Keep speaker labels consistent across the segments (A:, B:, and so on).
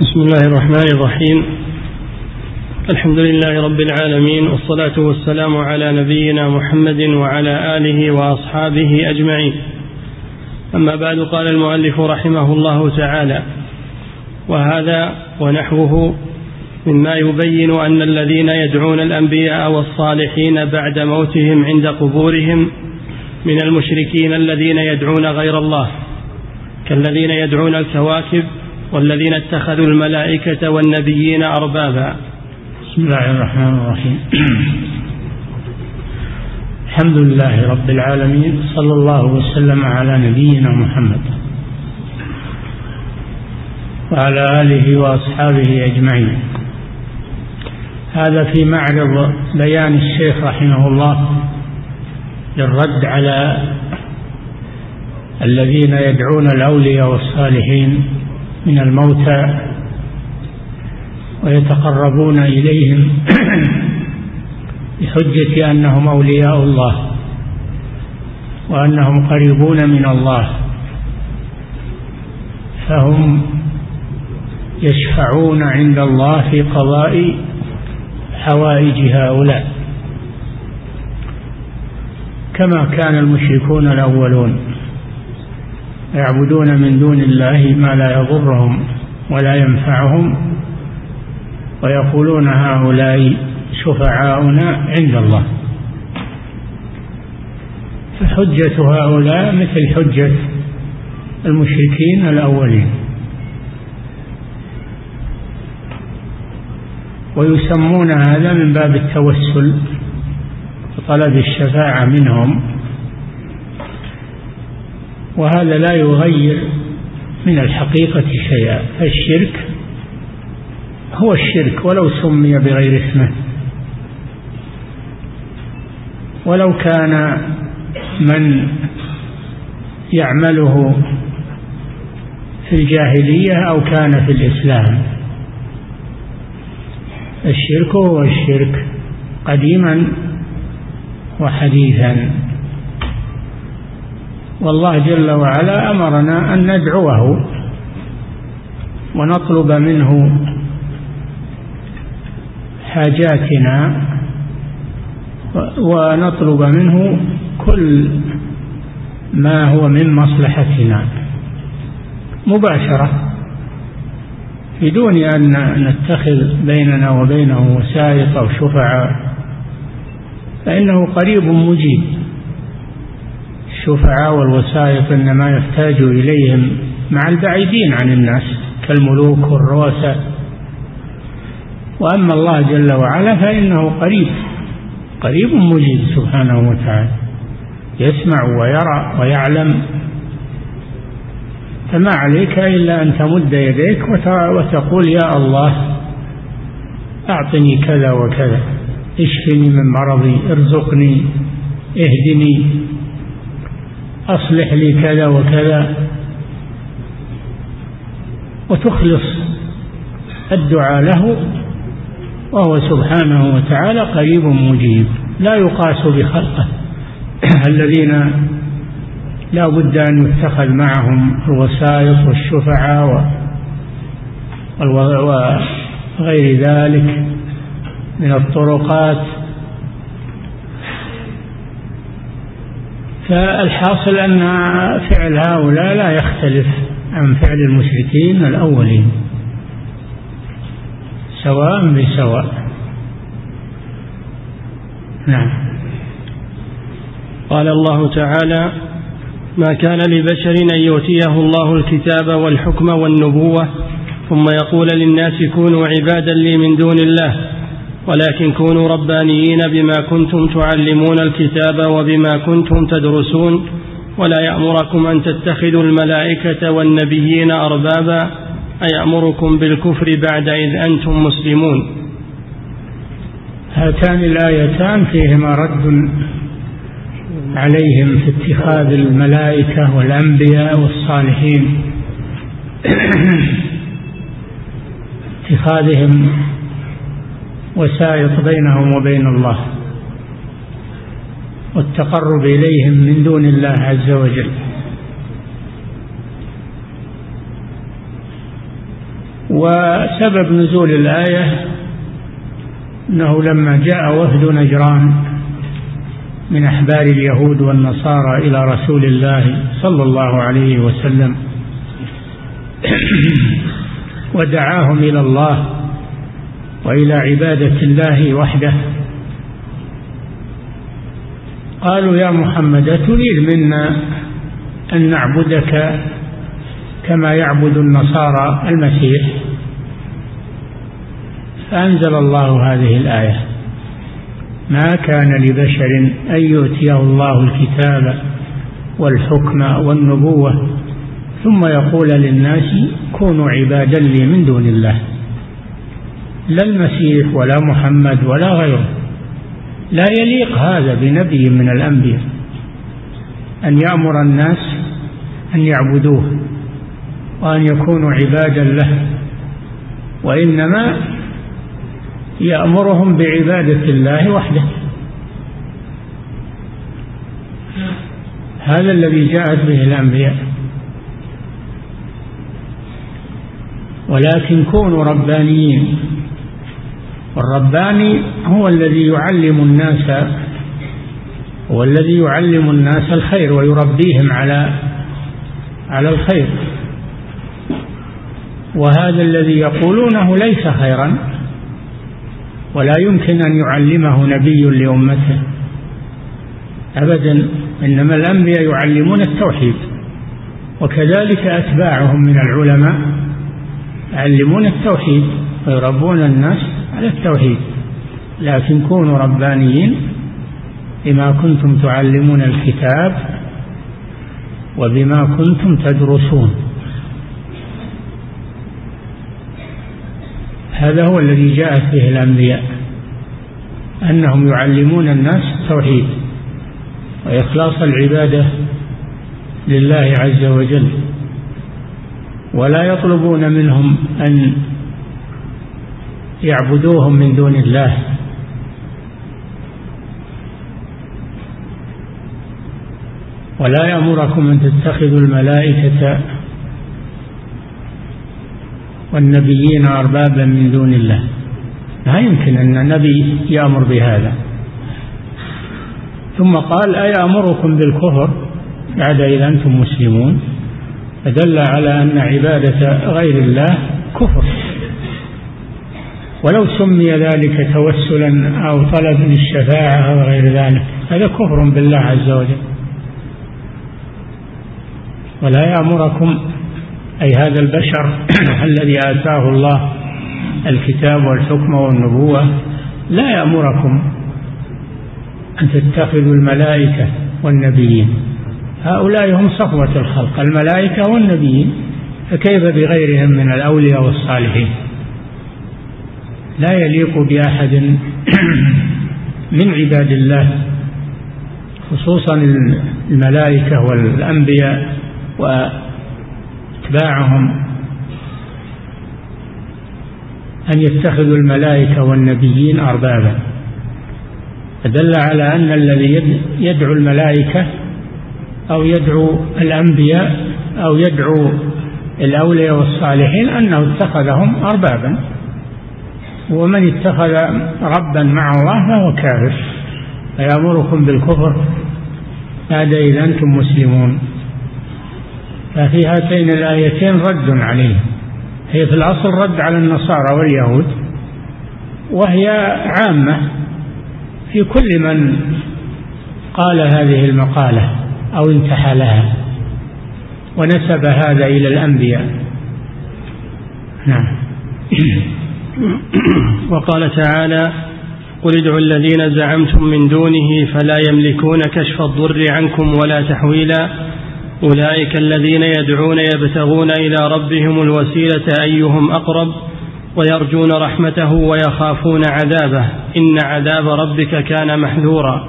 A: بسم الله الرحمن الرحيم. الحمد لله رب العالمين والصلاة والسلام على نبينا محمد وعلى آله وأصحابه أجمعين. أما بعد قال المؤلف رحمه الله تعالى وهذا ونحوه مما يبين أن الذين يدعون الأنبياء والصالحين بعد موتهم عند قبورهم من المشركين الذين يدعون غير الله كالذين يدعون الكواكب والذين اتخذوا الملائكة والنبيين أربابا.
B: بسم الله الرحمن الرحيم. الحمد لله رب العالمين صلى الله وسلم على نبينا محمد وعلى آله وأصحابه أجمعين. هذا في معرض بيان الشيخ رحمه الله للرد على الذين يدعون الأولياء والصالحين من الموتى ويتقربون إليهم بحجة أنهم أولياء الله وأنهم قريبون من الله فهم يشفعون عند الله في قضاء حوائج هؤلاء كما كان المشركون الأولون. يعبدون من دون الله ما لا يضرهم ولا ينفعهم ويقولون هؤلاء شفعاؤنا عند الله. فحجة هؤلاء مثل حجة المشركين الأولين. ويسمون هذا من باب التوسل وطلب الشفاعة منهم. وهذا لا يغير من الحقيقة شيئا. الشرك هو الشرك ولو سمي بغير اسمه. ولو كان من يعمله في الجاهلية أو كان في الإسلام. الشرك هو الشرك قديما وحديثا. والله جل وعلا أمرنا أن ندعوه ونطلب منه حاجاتنا ونطلب منه كل ما هو من مصلحتنا مباشرة بدون أن نتخذ بيننا وبينه وسائط أو شفعاء فإنه قريب مجيب. الشفعاء والوسائط إنما يحتاج إليهم مع البعيدين عن الناس كالملوك والرؤساء وأما الله جل وعلا فإنه قريب قريب مجيب سبحانه وتعالى يسمع ويرى ويعلم. فما عليك إلا أن تمد يديك وتقول يا الله أعطني كذا وكذا اشفني من مرضي ارزقني اهدني. أصلح لي كذا وكذا. وتخلص الدعاء له وهو سبحانه وتعالى قريب مجيب. لا يقاس بخلقه. الذين لا بد أن يتخذ معهم الوسائط والشفعاء وغير ذلك من الطرقات. فالحاصل أن فعل هؤلاء لا يختلف عن فعل المشركين الأولين سواء بسواء.
A: نعم. قال الله تعالى ما كان لبشر أن يؤتيه الله الكتاب والحكم والنبوة ثم يقول للناس كونوا عبادا لي من دون الله ولكن كونوا ربانيين بما كنتم تعلمون الكتاب وبما كنتم تدرسون ولا يأمركم أن تتخذوا الملائكة والنبيين أربابا أيأمركم بالكفر بعد إذ أنتم مسلمون.
B: هاتان الآيتان فيهما رد عليهم في اتخاذ الملائكة والأنبياء والصالحين. اتخاذهم وسائط بينهم وبين الله والتقرب إليهم من دون الله عز وجل. وسبب نزول الآية أنه لما جاء وفد نجران من أحبار اليهود والنصارى إلى رسول الله صلى الله عليه وسلم ودعاهم إلى الله وإلى عبادة الله وحده. قالوا يا محمد تريد منا أن نعبدك كما يعبد النصارى المسيح؟ فأنزل الله هذه الآية ما كان لبشر أن يؤتيه الله الكتاب والحكم والنبوة ثم يقول للناس كونوا عبادا لي من دون الله. لا المسيح ولا محمد ولا غيره. لا يليق هذا بنبي من الأنبياء. أن يأمر الناس أن يعبدوه وأن يكونوا عبادا له. وإنما يأمرهم بعبادة الله وحده. هذا الذي جاءت به الأنبياء. ولكن كونوا ربانيين. والرباني هو الذي يعلم الناس هو الذي يعلم الناس الخير ويربيهم على على الخير. وهذا الذي يقولونه ليس خيرا ولا يمكن أن يعلمه نبي لأمته ابدا إنما الأنبياء يعلمون التوحيد وكذلك أتباعهم من العلماء يعلمون التوحيد ويربون الناس على التوحيد. لكن كونوا ربانيين بما كنتم تعلمون الكتاب وبما كنتم تدرسون. هذا هو الذي جاءت به الأنبياء أنهم يعلمون الناس التوحيد وإخلاص العبادة لله عز وجل ولا يطلبون منهم أن يعبدوهم من دون الله. ولا يأمركم أن تتخذوا الملائكة والنبيين أربابا من دون الله. لا يمكن أن نبي يأمر بهذا. ثم قال أيأمركم بالكفر بعد إذا أنتم مسلمون؟ فدل على أن عبادة غير الله كفر. ولو سمي ذلك توسلا أو طلب للشفاعة أو غير ذلك هذا كفر بالله عز وجل. ولا يأمركم أي هذا البشر الذي آتاه الله الكتاب والحكم والنبوة لا يأمركم أن تتخذوا الملائكة والنبيين. هؤلاء هم صفوة الخلق الملائكة والنبيين فكيف بغيرهم من الأولياء والصالحين؟ لا يليق بأحد من عباد الله خصوصا الملائكة والأنبياء وأتباعهم أن يتخذوا الملائكة والنبيين أربابا. فدل على أن الذي يدعو الملائكة أو يدعو الأنبياء أو يدعو الأولياء والصالحين أنه اتخذهم أربابا. ومن اتخذ ربا مع الله فهو كافر. فيأمركم بالكفر. بعد إذا أنتم مسلمون. ففي هاتين الآيتين رد عليهم هي في الأصل رد على النصارى واليهود. وهي عامة. في كل من قال هذه المقالة أو انتحلها ونسب هذا إلى الأنبياء. نعم.
A: وقال تعالى قل ادعوا الذين زعمتم من دونه فلا يملكون كشف الضر عنكم ولا تحويلا. أولئك الذين يدعون يبتغون إلى ربهم الوسيلة أيهم أقرب ويرجون رحمته ويخافون عذابه. إن عذاب ربك كان محذورا.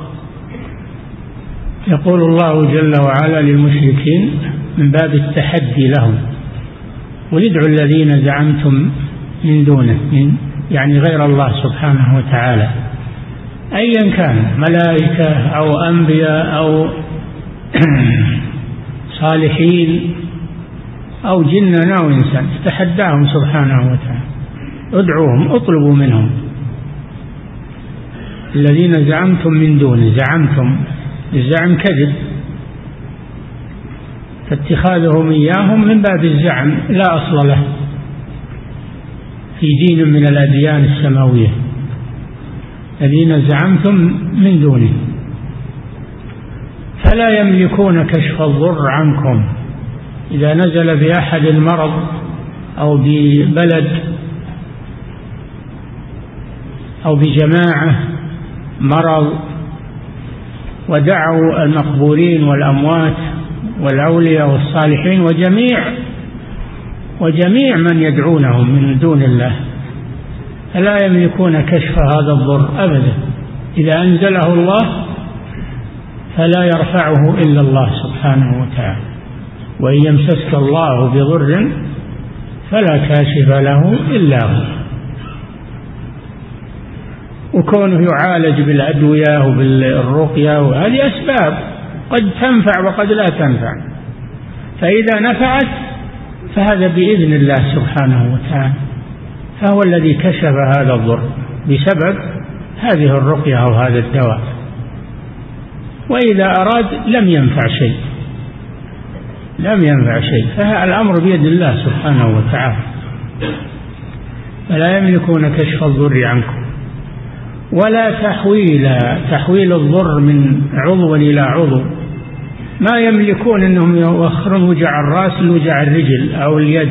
B: يقول الله جل وعلا للمشركين من باب التحدي لهم ولدعوا الذين زعمتم من دونه من يعني غير الله سبحانه وتعالى. أيا كان ملائكة أو أنبياء أو صالحين أو جنا أو إنسان تحداهم سبحانه وتعالى. ادعوهم اطلبوا منهم. الذين زعمتم من دونه زعمتم الزعم كذب. فاتخاذهم إياهم من باب الزعم لا أصل له. في دين من الأديان السماوية الذين زعمتم من دونه فلا يملكون كشف الضر عنكم. إذا نزل بأحد المرض أو ببلد أو بجماعة مرض ودعوا المقبورين والأموات والأولياء والصالحين وجميع وجميع من يدعونهم من دون الله فلا يملكون كشف هذا الضر أبدا. إذا أنزله الله فلا يرفعه إلا الله سبحانه وتعالى. وإن يمسسك الله بضر فلا كاشف له إلا هو. وكونه يعالج بالأدوية وبالرقية وهذه أسباب قد تنفع وقد لا تنفع. فإذا نفعت فهذا بإذن الله سبحانه وتعالى. فهو الذي كشف هذا الضر بسبب هذه الرقية أو هذا الدواء. وإذا أراد لم ينفع شيء. لم ينفع شيء. فالأمر بيد الله سبحانه وتعالى. فلا يملكون كشف الضر عنكم. ولا تحويل تحويل الضر من عضو إلى عضو. ما يملكون أنهم يؤخرون وجع الرأس لوجع الرجل أو اليد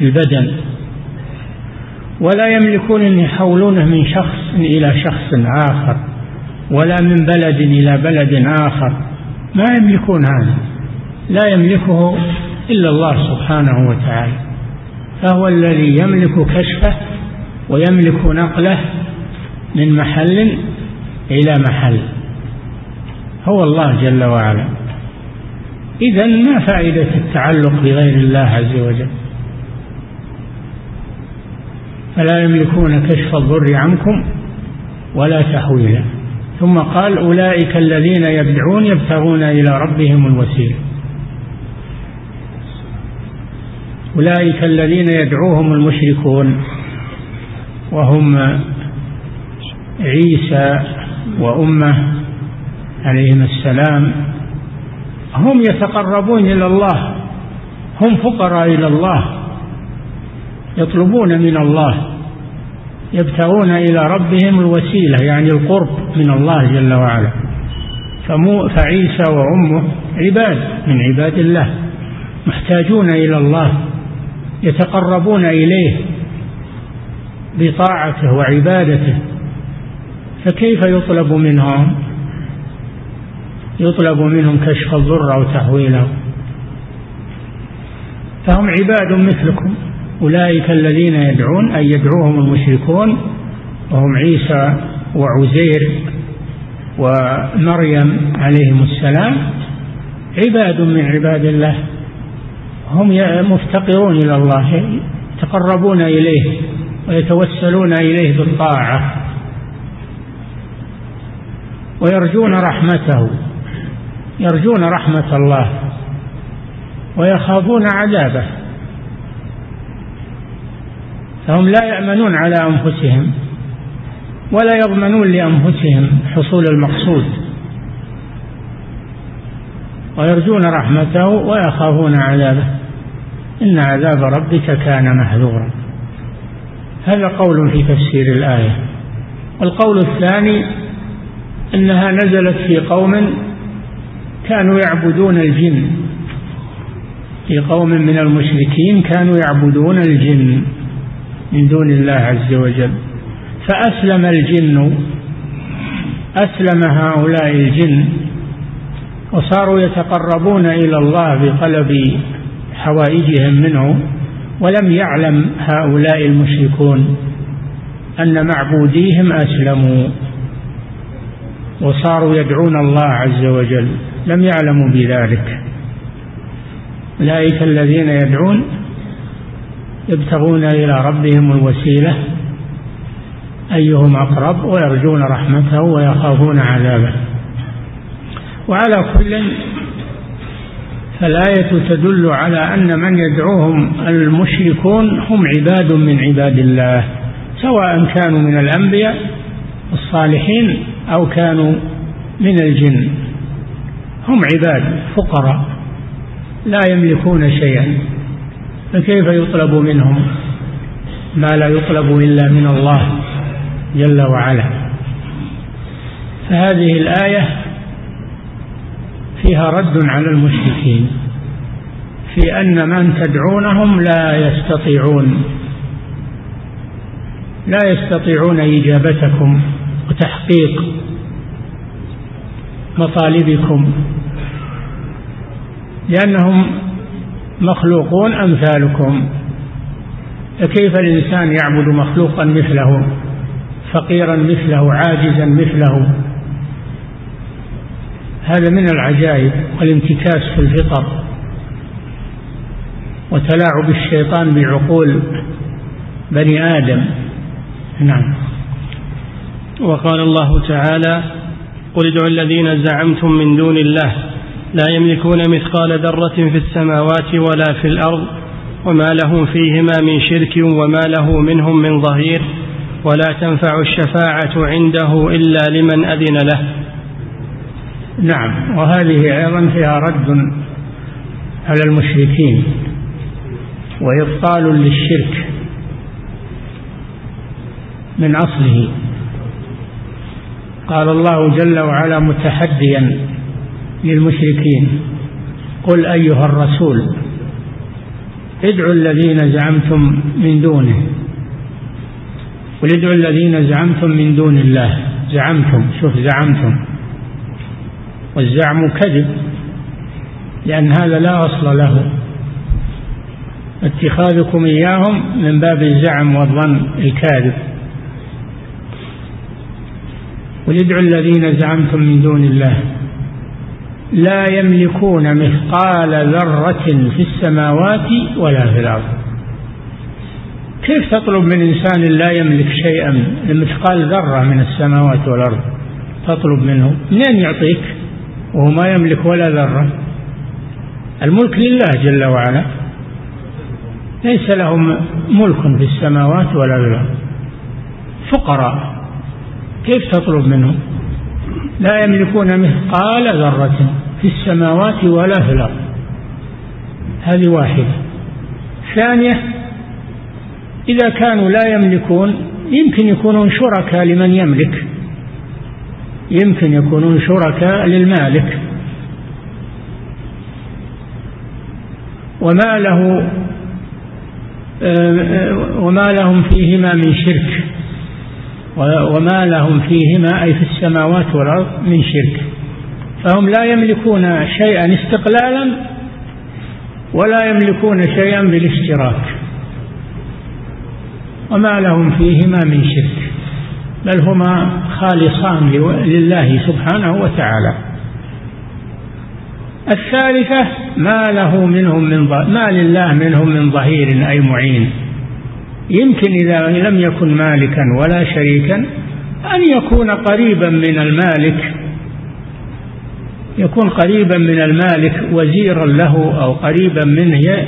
B: البدن. ولا يملكون أن يحولونه من شخص إلى شخص آخر ولا من بلد إلى بلد آخر. ما يملكون هذا. لا يملكه إلا الله سبحانه وتعالى. فهو الذي يملك كشفه ويملك نقله من محل إلى محل. هو الله جل وعلا. إذا ما فائدة التعلق بغير الله عز وجل؟ فلا يملكون كشف الضر عنكم ولا تحويلا. ثم قال أولئك الذين يدعون يبتغون إلى ربهم الوسيلة. أولئك الذين يدعوهم المشركون وهم عيسى وأمة عليهم السلام هم يتقربون إلى الله هم فقراء إلى الله يطلبون من الله يبتغون إلى ربهم الوسيلة يعني القرب من الله جل وعلا. فعيسى وأمه عباد من عباد الله محتاجون إلى الله يتقربون إليه بطاعته وعبادته. فكيف يطلب منهم؟ يطلب منهم كشف الضر أو تحويله فهم عباد مثلكم أولئك الذين يدعون أي يدعوهم المشركون وهم عيسى وعزير ومريم عليهم السلام. عباد من عباد الله هم مفتقرون إلى الله يتقربون إليه ويتوسلون إليه بالطاعة ويرجون رحمته. يرجون رحمة الله ويخافون عذابه. فهم لا يأمنون على أنفسهم ولا يضمنون لأنفسهم حصول المقصود. ويرجون رحمته ويخافون عذابه. إن عذاب ربك كان محذورا هذا قول في تفسير الآية. والقول الثاني أنها نزلت في قوم كانوا يعبدون الجن. في قوم من المشركين كانوا يعبدون الجن من دون الله عز وجل. فأسلم الجن أسلم هؤلاء الجن وصاروا يتقربون إلى الله بطلب حوائجهم منه ولم يعلم هؤلاء المشركون أن معبوديهم أسلموا وصاروا يدعون الله عز وجل. لم يعلموا بذلك. أولئك الذين يدعون يبتغون إلى ربهم الوسيلة أيهم أقرب ويرجون رحمته ويخافون عذابه. وعلى كل فالآية تدل على أن من يدعوهم المشركون هم عباد من عباد الله سواء كانوا من الأنبياء الصالحين أو كانوا من الجن. هم عباد فقراء لا يملكون شيئا فكيف يطلب منهم ما لا يطلب إلا من الله جل وعلا؟ فهذه الآية فيها رد على المشركين في أن من تدعونهم لا يستطيعون لا يستطيعون إجابتكم وتحقيق مطالبكم لأنهم مخلوقون أمثالكم. فكيف الإنسان يعبد مخلوقا مثله فقيرا مثله عاجزا مثله؟ هذا من العجائب والانتكاس في الفطر وتلاعب الشيطان بعقول بني آدم. نعم.
A: وقال الله تعالى قل ادعوا الذين زعمتم من دون الله لا يملكون مثقال ذرة في السماوات ولا في الأرض وما لهم فيهما من شرك وما له منهم من ظهير ولا تنفع الشفاعة عنده إلا لمن أذن له.
B: نعم وهذه أيضا فيها رد على المشركين وإبطال للشرك من أصله. قال الله جل وعلا متحديا للمشركين قل أيها الرسول ادعوا الذين زعمتم من دونه قل ادعوا الذين زعمتم من دون الله زعمتم شوف زعمتم والزعم كذب لأن هذا لا أصل له. اتخاذكم إياهم من باب الزعم والظن الكاذب. قل ادعوا الذين زعمتم من دون الله لا يملكون مثقال ذرة في السماوات ولا في الأرض. كيف تطلب من إنسان لا يملك شيئا مثقال ذرة من السماوات والأرض؟ تطلب منه. منين يعطيك؟ وهو ما يملك ولا ذرة. الملك لله جل وعلا. ليس لهم ملك في السماوات ولا في الأرض. فقراء. كيف تطلب منهم؟ لا يملكون مثقال ذرة في السماوات ولا في الأرض. هذه واحدة. ثانية إذا كانوا لا يملكون يمكن يكونون شركاء لمن يملك. يمكن يكونون شركاء للمالك. وما له وما لهم فيهما من شرك. وما لهم فيهما أي في السماوات والأرض من شرك. فهم لا يملكون شيئا استقلالا ولا يملكون شيئا بالاشتراك. وما لهم فيهما من شرك. بل هما خالصان لله سبحانه وتعالى. الثالثة ما له منهم من ما لله منهم من ظهير أي معين. يمكن إذا لم يكن مالكا ولا شريكا أن يكون قريبا من المالك. يكون قريبا من المالك وزيرا له أو قريبا منه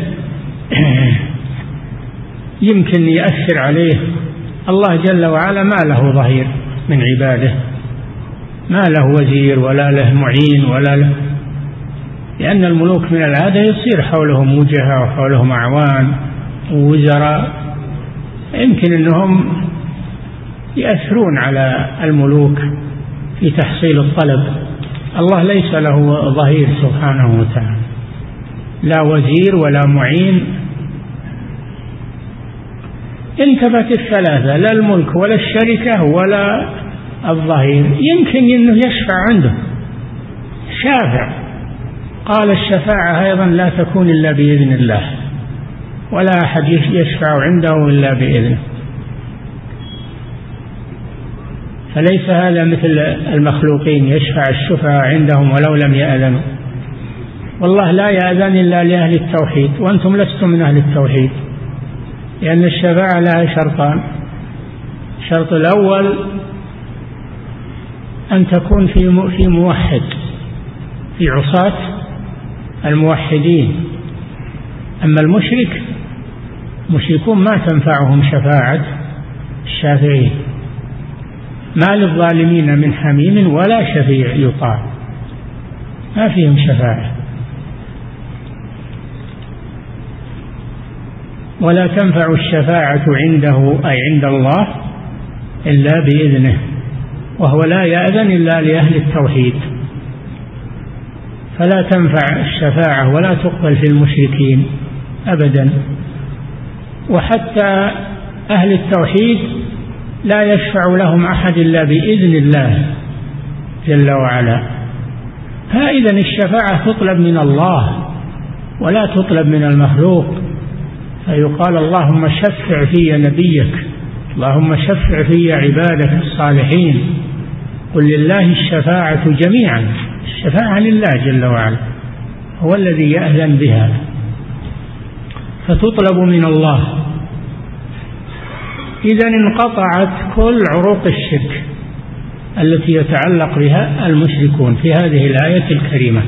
B: يمكن يأثر عليه. الله جل وعلا ما له ظهير من عباده. ما له وزير ولا له معين ولا له لأن الملوك من العادة يصير حولهم وجهاء وحولهم أعوان ووزراء. يمكن أنهم يأثرون على الملوك في تحصيل الطلب. الله ليس له ظهير سبحانه وتعالى. لا وزير ولا معين. انتبت الثلاثة لا الملك ولا الشركة ولا الظهير. يمكن أنه يشفع عنده شافع. قال الشفاعة أيضا لا تكون إلا بإذن الله. ولا أحد يشفع عنده إلا بإذنه. فليس هذا مثل المخلوقين يشفع الشفعاء عندهم ولو لم يأذنوا. والله لا يأذن إلا لأهل التوحيد وأنتم لستم من أهل التوحيد لأن الشفاعة لها شرطان. الشرط الأول أن تكون في في موحد في عصاة الموحدين. أما المشرك مشركون ما تنفعهم شفاعة الشافعين ما للظالمين من حميم ولا شفيع يطاع. ما فيهم شفاعة. ولا تنفع الشفاعة عنده أي عند الله إلا بإذنه. وهو لا يأذن إلا لأهل التوحيد. فلا تنفع الشفاعة ولا تقبل في المشركين أبدا. وحتى أهل التوحيد لا يشفع لهم أحد إلا بإذن الله جل وعلا. فإذا الشفاعة تطلب من الله ولا تطلب من المخلوق. فيقال اللهم شفع في نبيك اللهم شفع في عبادك الصالحين. قل لله الشفاعة جميعا الشفاعة لله جل وعلا هو الذي يأذن بها. فتطلب من الله إذا انقطعت كل عروق الشرك التي يتعلق بها المشركون في هذه الآية الكريمة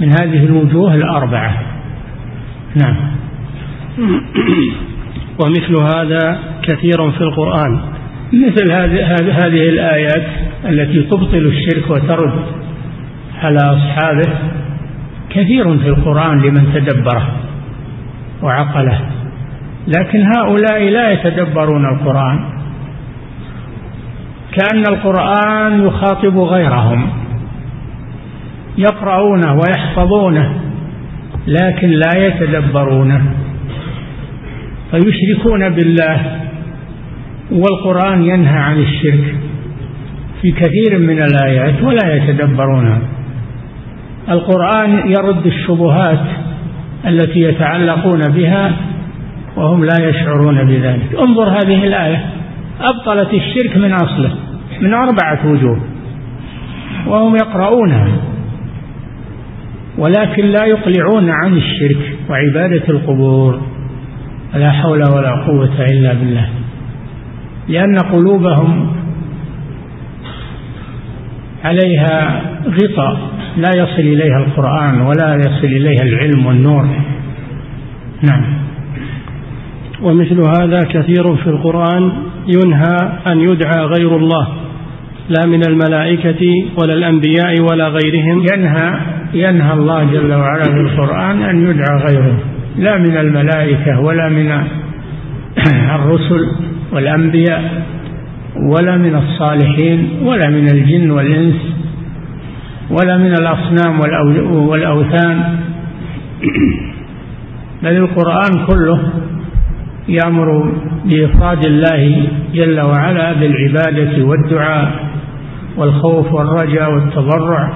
B: من هذه الوجوه الأربعة. نعم.
A: ومثل هذا كثير في القرآن.
B: مثل هذه الآيات التي تبطل الشرك وترد على أصحابه كثير في القرآن لمن تدبره وعقله. لكن هؤلاء لا يتدبرون القرآن. كأن القرآن يخاطب غيرهم يقرؤونه ويحفظونه لكن لا يتدبرونه. فيشركون بالله والقرآن ينهى عن الشرك في كثير من الآيات ولا يتدبرونها القرآن يرد الشبهات التي يتعلقون بها وهم لا يشعرون بذلك. انظر هذه الآية. أبطلت الشرك من أصله من أربعة وجوه. وهم يقرؤونها ولكن لا يقلعون عن الشرك وعبادة القبور. لا حول ولا قوة إلا بالله. لأن قلوبهم عليها غطاء لا يصل إليها القرآن ولا يصل إليها العلم والنور. نعم.
A: ومثل هذا كثير في القرآن ينهى أن يدعى غير الله لا من الملائكة ولا الأنبياء ولا غيرهم.
B: ينهى ينهى الله جل وعلا في القرآن أن يدعى غيره لا من الملائكة ولا من الرسل والأنبياء ولا من الصالحين ولا من الجن والإنس ولا من الأصنام والأوثان. بل القرآن كله يأمر بإفراد الله جل وعلا بالعبادة والدعاء والخوف والرجاء والتضرع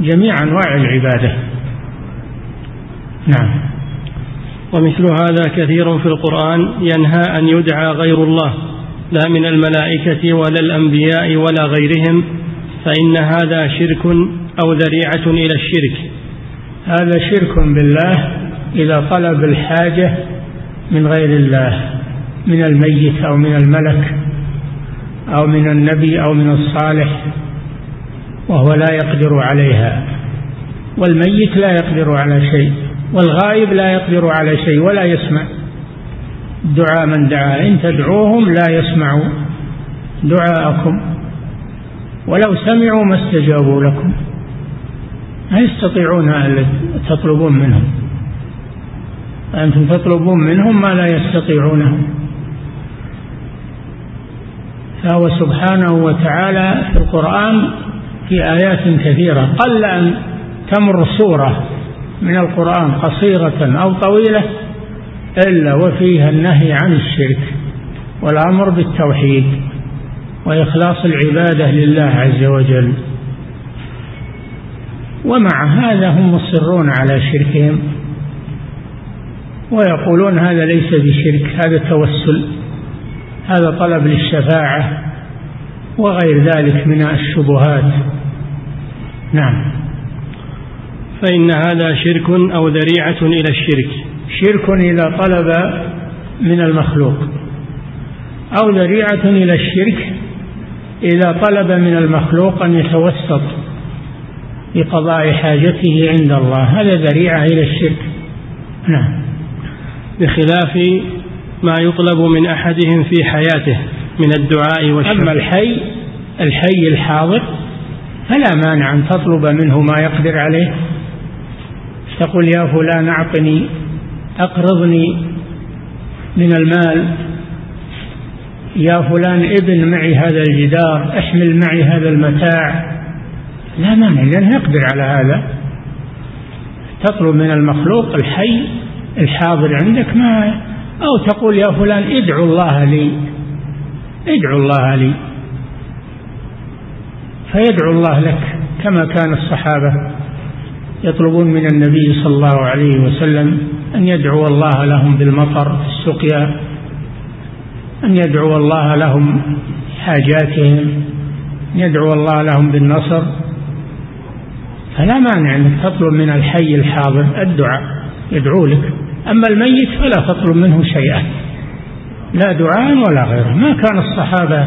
B: جميع أنواع العبادة. نعم.
A: ومثل هذا كثير في القرآن ينهى أن يدعى غير الله لا من الملائكة ولا الأنبياء ولا غيرهم فإن هذا شرك أو ذريعة إلى الشرك.
B: هذا شرك بالله إذا طلب الحاجة من غير الله من الميت أو من الملك أو من النبي أو من الصالح وهو لا يقدر عليها. والميت لا يقدر على شيء والغائب لا يقدر على شيء ولا يسمع. دعاء من دعا إن تدعوهم لا يسمعوا دعاءكم ولو سمعوا ما استجابوا لكم. ما يستطيعون أن تطلبون منهم. أنتم تطلبون منهم ما لا يستطيعونه. فهو سبحانه وتعالى في القرآن في آيات كثيرة قل أن تمر سورة من القرآن قصيرة أو طويلة إلا وفيها النهي عن الشرك والأمر بالتوحيد وإخلاص العبادة لله عز وجل. ومع هذا هم مصرون على شركهم. ويقولون هذا ليس بشرك هذا توسل هذا طلب للشفاعة وغير ذلك من الشبهات. نعم.
A: فإن هذا شرك أو ذريعة إلى الشرك.
B: شرك إذا طلب من المخلوق. أو ذريعة إلى الشرك إذا طلب من المخلوق أن يتوسط في قضاء حاجته عند الله. هذا ذريعة إلى الشرك. نعم.
A: بخلاف ما يطلب من أحدهم في حياته من الدعاء والشفاعة
B: أما الحي الحي الحاضر فلا مانع أن تطلب منه ما يقدر عليه. تقول يا فلان أعطني أقرضني من المال. يا فلان ابن معي هذا الجدار أحمل معي هذا المتاع. لا مانع لأنه يقدر على هذا. تطلب من المخلوق الحي الحاضر عندك ما أو تقول يا فلان ادعو الله لي ادعو الله لي. فيدعو الله لك كما كان الصحابة يطلبون من النبي صلى الله عليه وسلم أن يدعو الله لهم بالمطر في السقيا أن يدعو الله لهم حاجاتهم أن يدعو الله لهم بالنصر. فلا مانع أنك تطلب من الحي الحاضر الدعاء يدعو لك. أما الميت فلا تطلب منه شيئا لا دعاء ولا غيره. ما كان الصحابة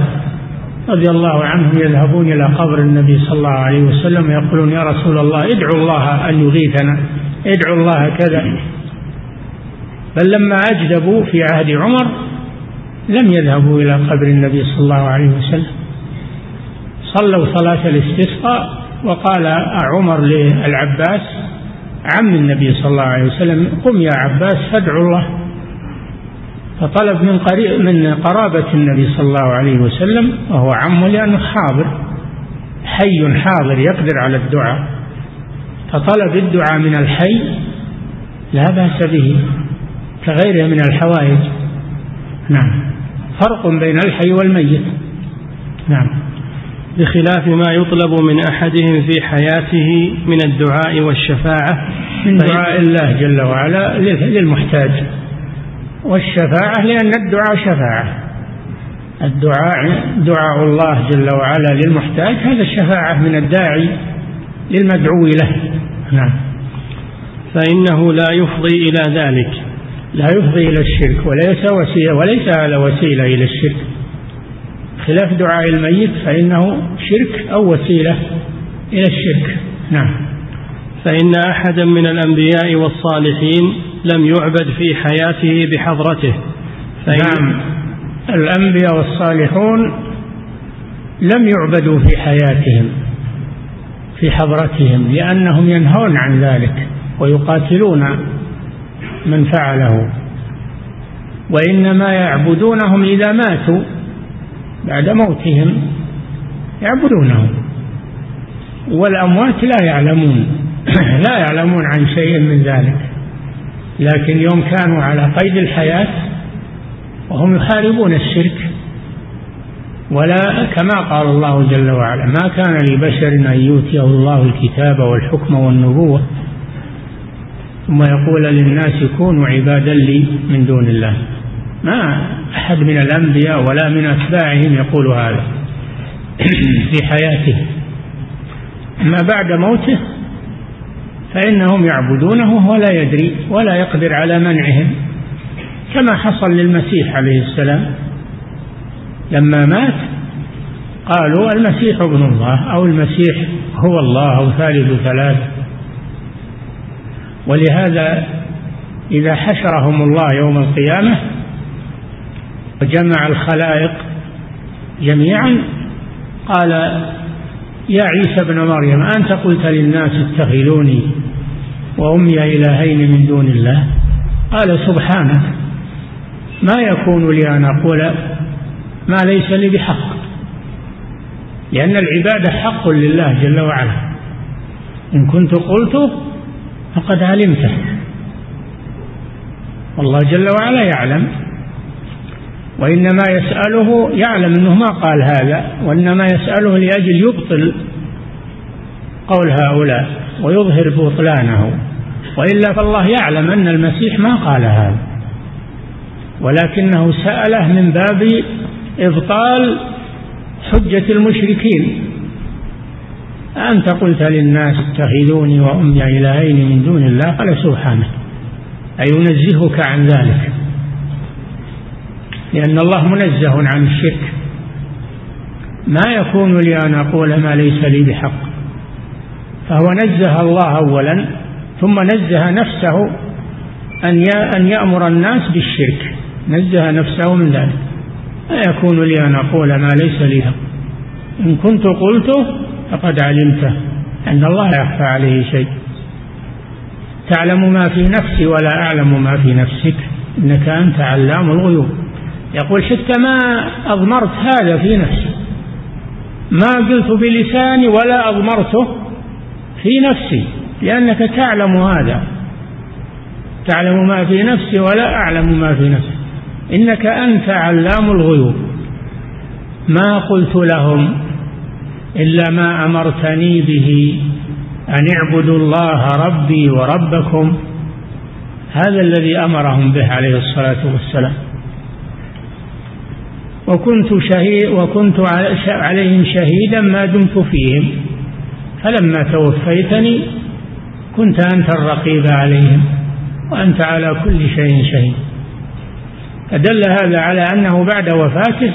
B: رضي الله عنهم يذهبون إلى قبر النبي صلى الله عليه وسلم ويقولون يا رسول الله ادعو الله أن يغيثنا ادعو الله كذا. بل لما أجدبوا في عهد عمر لم يذهبوا إلى قبر النبي صلى الله عليه وسلم. صلوا صلاة الاستسقاء وقال عمر للعباس عم النبي صلى الله عليه وسلم قم يا عباس فادعو الله. فطلب من قريب من قرابة النبي صلى الله عليه وسلم وهو عمه لأنه حاضر حي حاضر يقدر على الدعاء. فطلب الدعاء من الحي لا بأس به كغيره من الحوائج. نعم. فرق بين الحي والميت. نعم.
A: بخلاف ما يطلب من أحدهم في حياته من الدعاء والشفاعة
B: من دعاء الله جل وعلا للمحتاج. والشفاعة لأن الدعاء شفاعة. الدعاء دعاء الله جل وعلا للمحتاج هذا الشفاعة من الداعي للمدعو له. نعم.
A: فإنه لا يفضي إلى ذلك.
B: لا يفضي إلى الشرك وليس وسيلة وليس هذا وسيلة إلى الشرك. خلاف دعاء الميت فإنه شرك أو وسيلة إلى الشرك. نعم.
A: فإن أحدا من الأنبياء والصالحين لم يعبد في حياته بحضرته.
B: نعم. الأنبياء والصالحون لم يعبدوا في حياتهم في حضرتهم لأنهم ينهون عن ذلك ويقاتلون من فعله. وإنما يعبدونهم إذا ماتوا بعد موتهم يعبدونهم والأموات لا يعلمون لا يعلمون عن شيء من ذلك. لكن يوم كانوا على قيد الحياة وهم يحاربون الشرك. ولا كما قال الله جل وعلا ما كان لبشر أن يؤتيه الله الكتاب والحكم والنبوة. ثم يقول للناس كونوا عبادا لي من دون الله. ما أحد من الأنبياء ولا من أتباعهم يقول هذا في حياته. أما بعد موته فإنهم يعبدونه ولا يدري ولا يقدر على منعهم كما حصل للمسيح عليه السلام. لما مات قالوا المسيح ابن الله أو المسيح هو الله أو ثالث ثلاثة ولهذا إذا حشرهم الله يوم القيامة وجمع الخلائق جميعا. قال يا عيسى ابن مريم أنت قلت للناس اتخذوني وأمي إلهين من دون الله؟ قال سبحانك ما يكون لي أن أقول ما ليس لي بحق لأن العبادة حق لله جل وعلا. إن كنت قلته فقد علمته. والله جل وعلا يعلم. وإنما يسأله يعلم أنه ما قال هذا وإنما يسأله لأجل يبطل قول هؤلاء ويظهر بطلانه. وإلا فالله يعلم أن المسيح ما قال هذا. ولكنه سأله من باب إبطال حجة المشركين. أنت قلت للناس اتخذوني وأمي إلهين من دون الله؟ قال سبحانه. أي ينزهك عن ذلك؟ لأن الله منزه عن الشرك. ما يكون لي أن أقول ما ليس لي بحق. فهو نزه الله أولا ثم نزه نفسه أن أن يأمر الناس بالشرك. نزه نفسه من ذلك. لا يكون لي أن أقول ما ليس لي إن كنت قلته فقد علمته أن الله يخفى عليه شيء. تعلم ما في نفسي ولا أعلم ما في نفسك. إنك أنت علام الغيوب. يقول حتى ما أضمرت هذا في نفسي. ما قلت بلساني ولا أضمرته في نفسي لأنك تعلم هذا. تعلم ما في نفسي ولا أعلم ما في نفسي. إنك أنت علام الغيوب. ما قلت لهم إلا ما أمرتني به أن اعبدوا الله ربي وربكم. هذا الذي أمرهم به عليه الصلاة والسلام. وكنت شهيد وكنت عليهم شهيدا ما دمت فيهم. فلما توفيتني كنت أنت الرقيب عليهم وأنت على كل شيء شهيد. فدل هذا على أنه بعد وفاته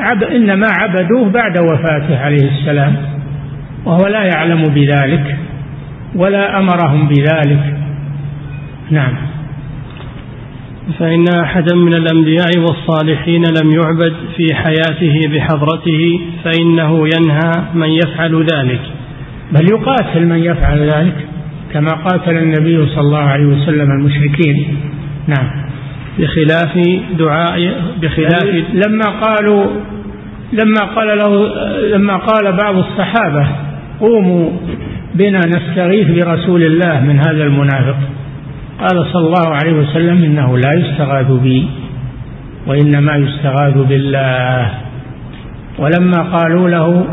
B: عب إنما عبدوه بعد وفاته عليه السلام وهو لا يعلم بذلك ولا أمرهم بذلك. نعم.
A: فإن أحدا من الأنبياء والصالحين لم يعبد في حياته بحضرته فإنه ينهى من يفعل ذلك.
B: بل يقاتل من يفعل ذلك كما قاتل النبي صلى الله عليه وسلم المشركين. نعم.
A: بخلاف دعاء بخلاف
B: لما قالوا لما قال له لما قال بعض الصحابة قوموا بنا نستغيث برسول الله من هذا المنافق. قال صلى الله عليه وسلم إنه لا يستغاث بي وإنما يستغاث بالله. ولما قالوا له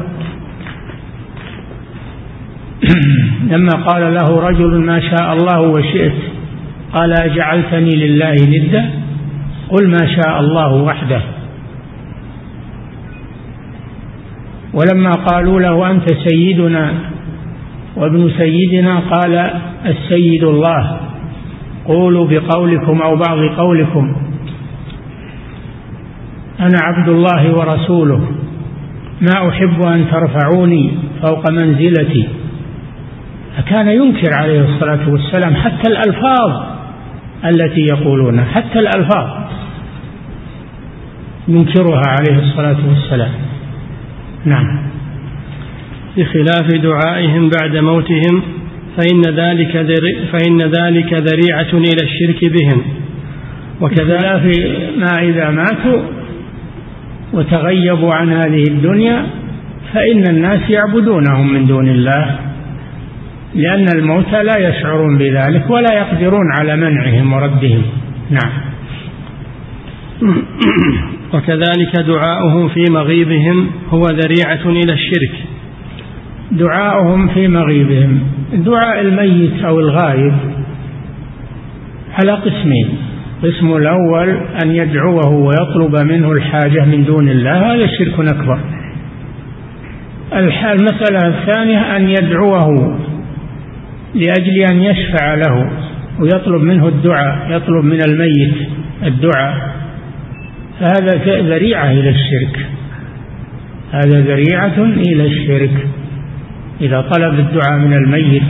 B: لما قال له رجل ما شاء الله وشئت قال أجعلتني لله ندا؟ قل ما شاء الله وحده. ولما قالوا له أنت سيدنا؟ وابن سيدنا؟ قال السيد الله. قولوا بقولكم أو بعض قولكم. أنا عبد الله ورسوله. ما أحب أن ترفعوني فوق منزلتي. فكان ينكر عليه الصلاة والسلام حتى الألفاظ التي يقولونها حتى الألفاظ. ينكرها عليه الصلاة والسلام. نعم.
A: بخلاف دعائهم بعد موتهم فإن ذلك فإن ذلك ذريعة إلى الشرك بهم.
B: وكذلك ما إذا ماتوا وتغيبوا عن هذه الدنيا فإن الناس يعبدونهم من دون الله لأن الموتى لا يشعرون بذلك ولا يقدرون على منعهم وردهم. نعم.
A: وكذلك دعاؤهم في مغيبهم هو ذريعة إلى الشرك.
B: دعاؤهم في مغيبهم. دعاء الميت أو الغائب على قسمين. القسم الأول أن يدعوه ويطلب منه الحاجة من دون الله هذا شرك أكبر. المسألة الثانية أن يدعوه لأجل أن يشفع له ويطلب منه الدعاء يطلب من الميت الدعاء. فهذا ذريعة إلى الشرك. هذا ذريعة إلى الشرك. إذا طلب الدعاء من الميت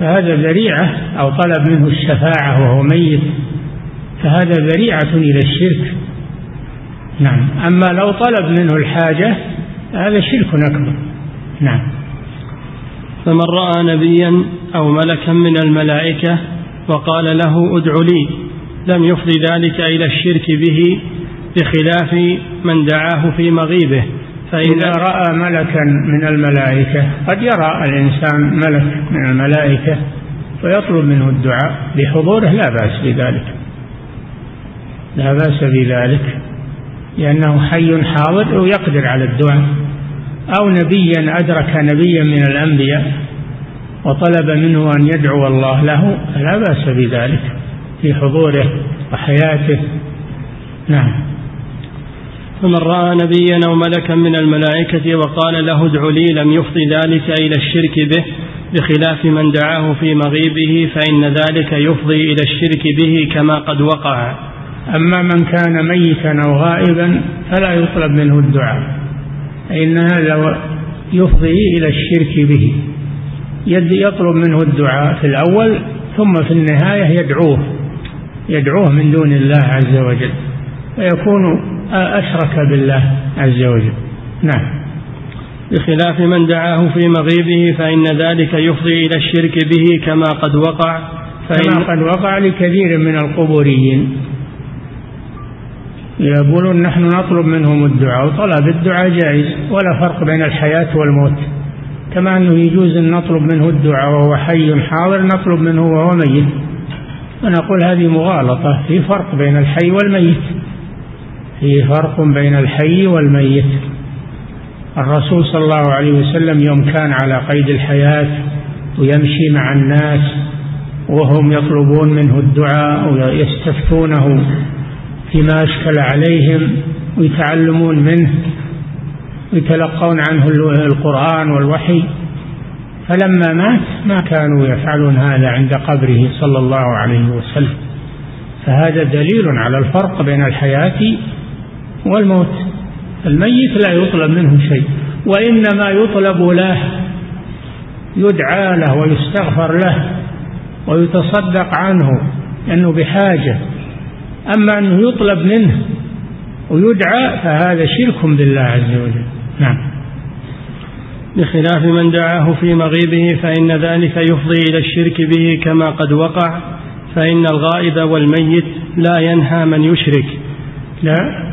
B: فهذا ذريعة أو طلب منه الشفاعة وهو ميت فهذا ذريعة إلى الشرك. نعم. أما لو طلب منه الحاجة هذا شرك أكبر. نعم.
A: فمن رأى نبيا أو ملكا من الملائكة وقال له ادع لي لم يفضي ذلك إلى الشرك به بخلاف من دعاه في مغيبه.
B: فإذا رأى ملكا من الملائكة قد يرى الإنسان ملك من الملائكة ويطلب منه الدعاء بحضوره لا بأس بذلك. لا بأس بذلك لأنه حي حاضر ويقدر على الدعاء. أو نبيا أدرك نبيا من الأنبياء وطلب منه أن يدعو الله له فلا بأس بذلك في حضوره وحياته. نعم.
A: فمن رأى نبيا أو ملكا من الملائكة وقال له ادع لي لم يفضي ذلك إلى الشرك به بخلاف من دعاه في مغيبه فإن ذلك يفضي إلى الشرك به كما قد وقع.
B: أما من كان ميتا أو غائبا فلا يطلب منه الدعاء فإن هذا يفضي إلى الشرك به. يطلب منه الدعاء في الأول ثم في النهاية يدعوه يدعوه من دون الله عز وجل فيكون أشرك بالله عز وجل. نعم.
A: بخلاف من دعاه في مغيبه فإن ذلك يفضي إلى الشرك به كما قد وقع
B: كما قد وقع لكثير من القبوريين. يقولون نحن نطلب منهم الدعاء وطلب الدعاء جائز ولا فرق بين الحياة والموت. كما أنه يجوز أن نطلب منه الدعاء وهو حي حاضر نطلب منه وهو ميت. ونقول هذه مغالطة في فرق بين الحي والميت. في فرق بين الحي والميت. الرسول صلى الله عليه وسلم يوم كان على قيد الحياة ويمشي مع الناس وهم يطلبون منه الدعاء ويستفتونه فيما أشكل عليهم ويتعلمون منه ويتلقون عنه القرآن والوحي. فلما مات ما كانوا يفعلون هذا عند قبره صلى الله عليه وسلم. فهذا دليل على الفرق بين الحياة والموت. الميت لا يطلب منه شيء وإنما يطلب له يدعى له ويستغفر له ويتصدق عنه لأنه بحاجة. أما أنه يطلب منه ويدعى فهذا شرك بالله عز وجل. نعم.
A: بخلاف من دعاه في مغيبه فإن ذلك يفضي إلى الشرك به كما قد وقع فإن الغائب والميت لا ينهى من يشرك.
B: لا.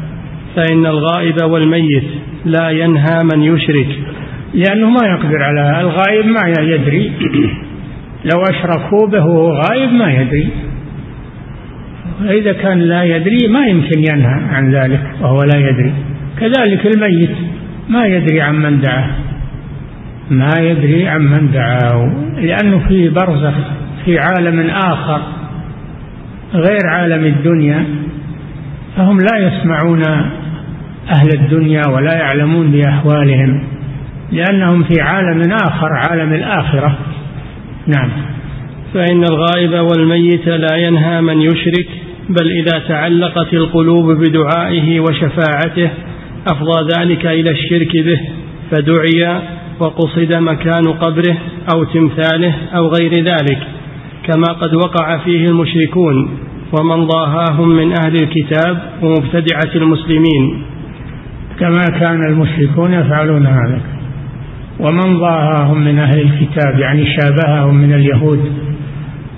A: فإن الغائب والميت لا ينهى من يشرك.
B: لأنه ما يقدر على الغائب ما يدري. لو أشركوا به وهو غائب ما يدري. فإذا كان لا يدري ما يمكن ينهى عن ذلك وهو لا يدري. كذلك الميت ما يدري عن من دعاه. ما يدري عن من دعاه. لأنه في برزخ في عالم آخر غير عالم الدنيا فهم لا يسمعون أهل الدنيا ولا يعلمون بأحوالهم لأنهم في عالم آخر عالم الآخرة. نعم.
A: فإن الغائب والميت لا ينهى من يشرك بل إذا تعلقت القلوب بدعائه وشفاعته أفضى ذلك إلى الشرك به فدعي وقصد مكان قبره أو تمثاله أو غير ذلك كما قد وقع فيه المشركون ومن ضاهاهم من أهل الكتاب ومبتدعة المسلمين.
B: كما كان المشركون يفعلون هذا. ومن ضاهاهم من أهل الكتاب يعني شابههم من اليهود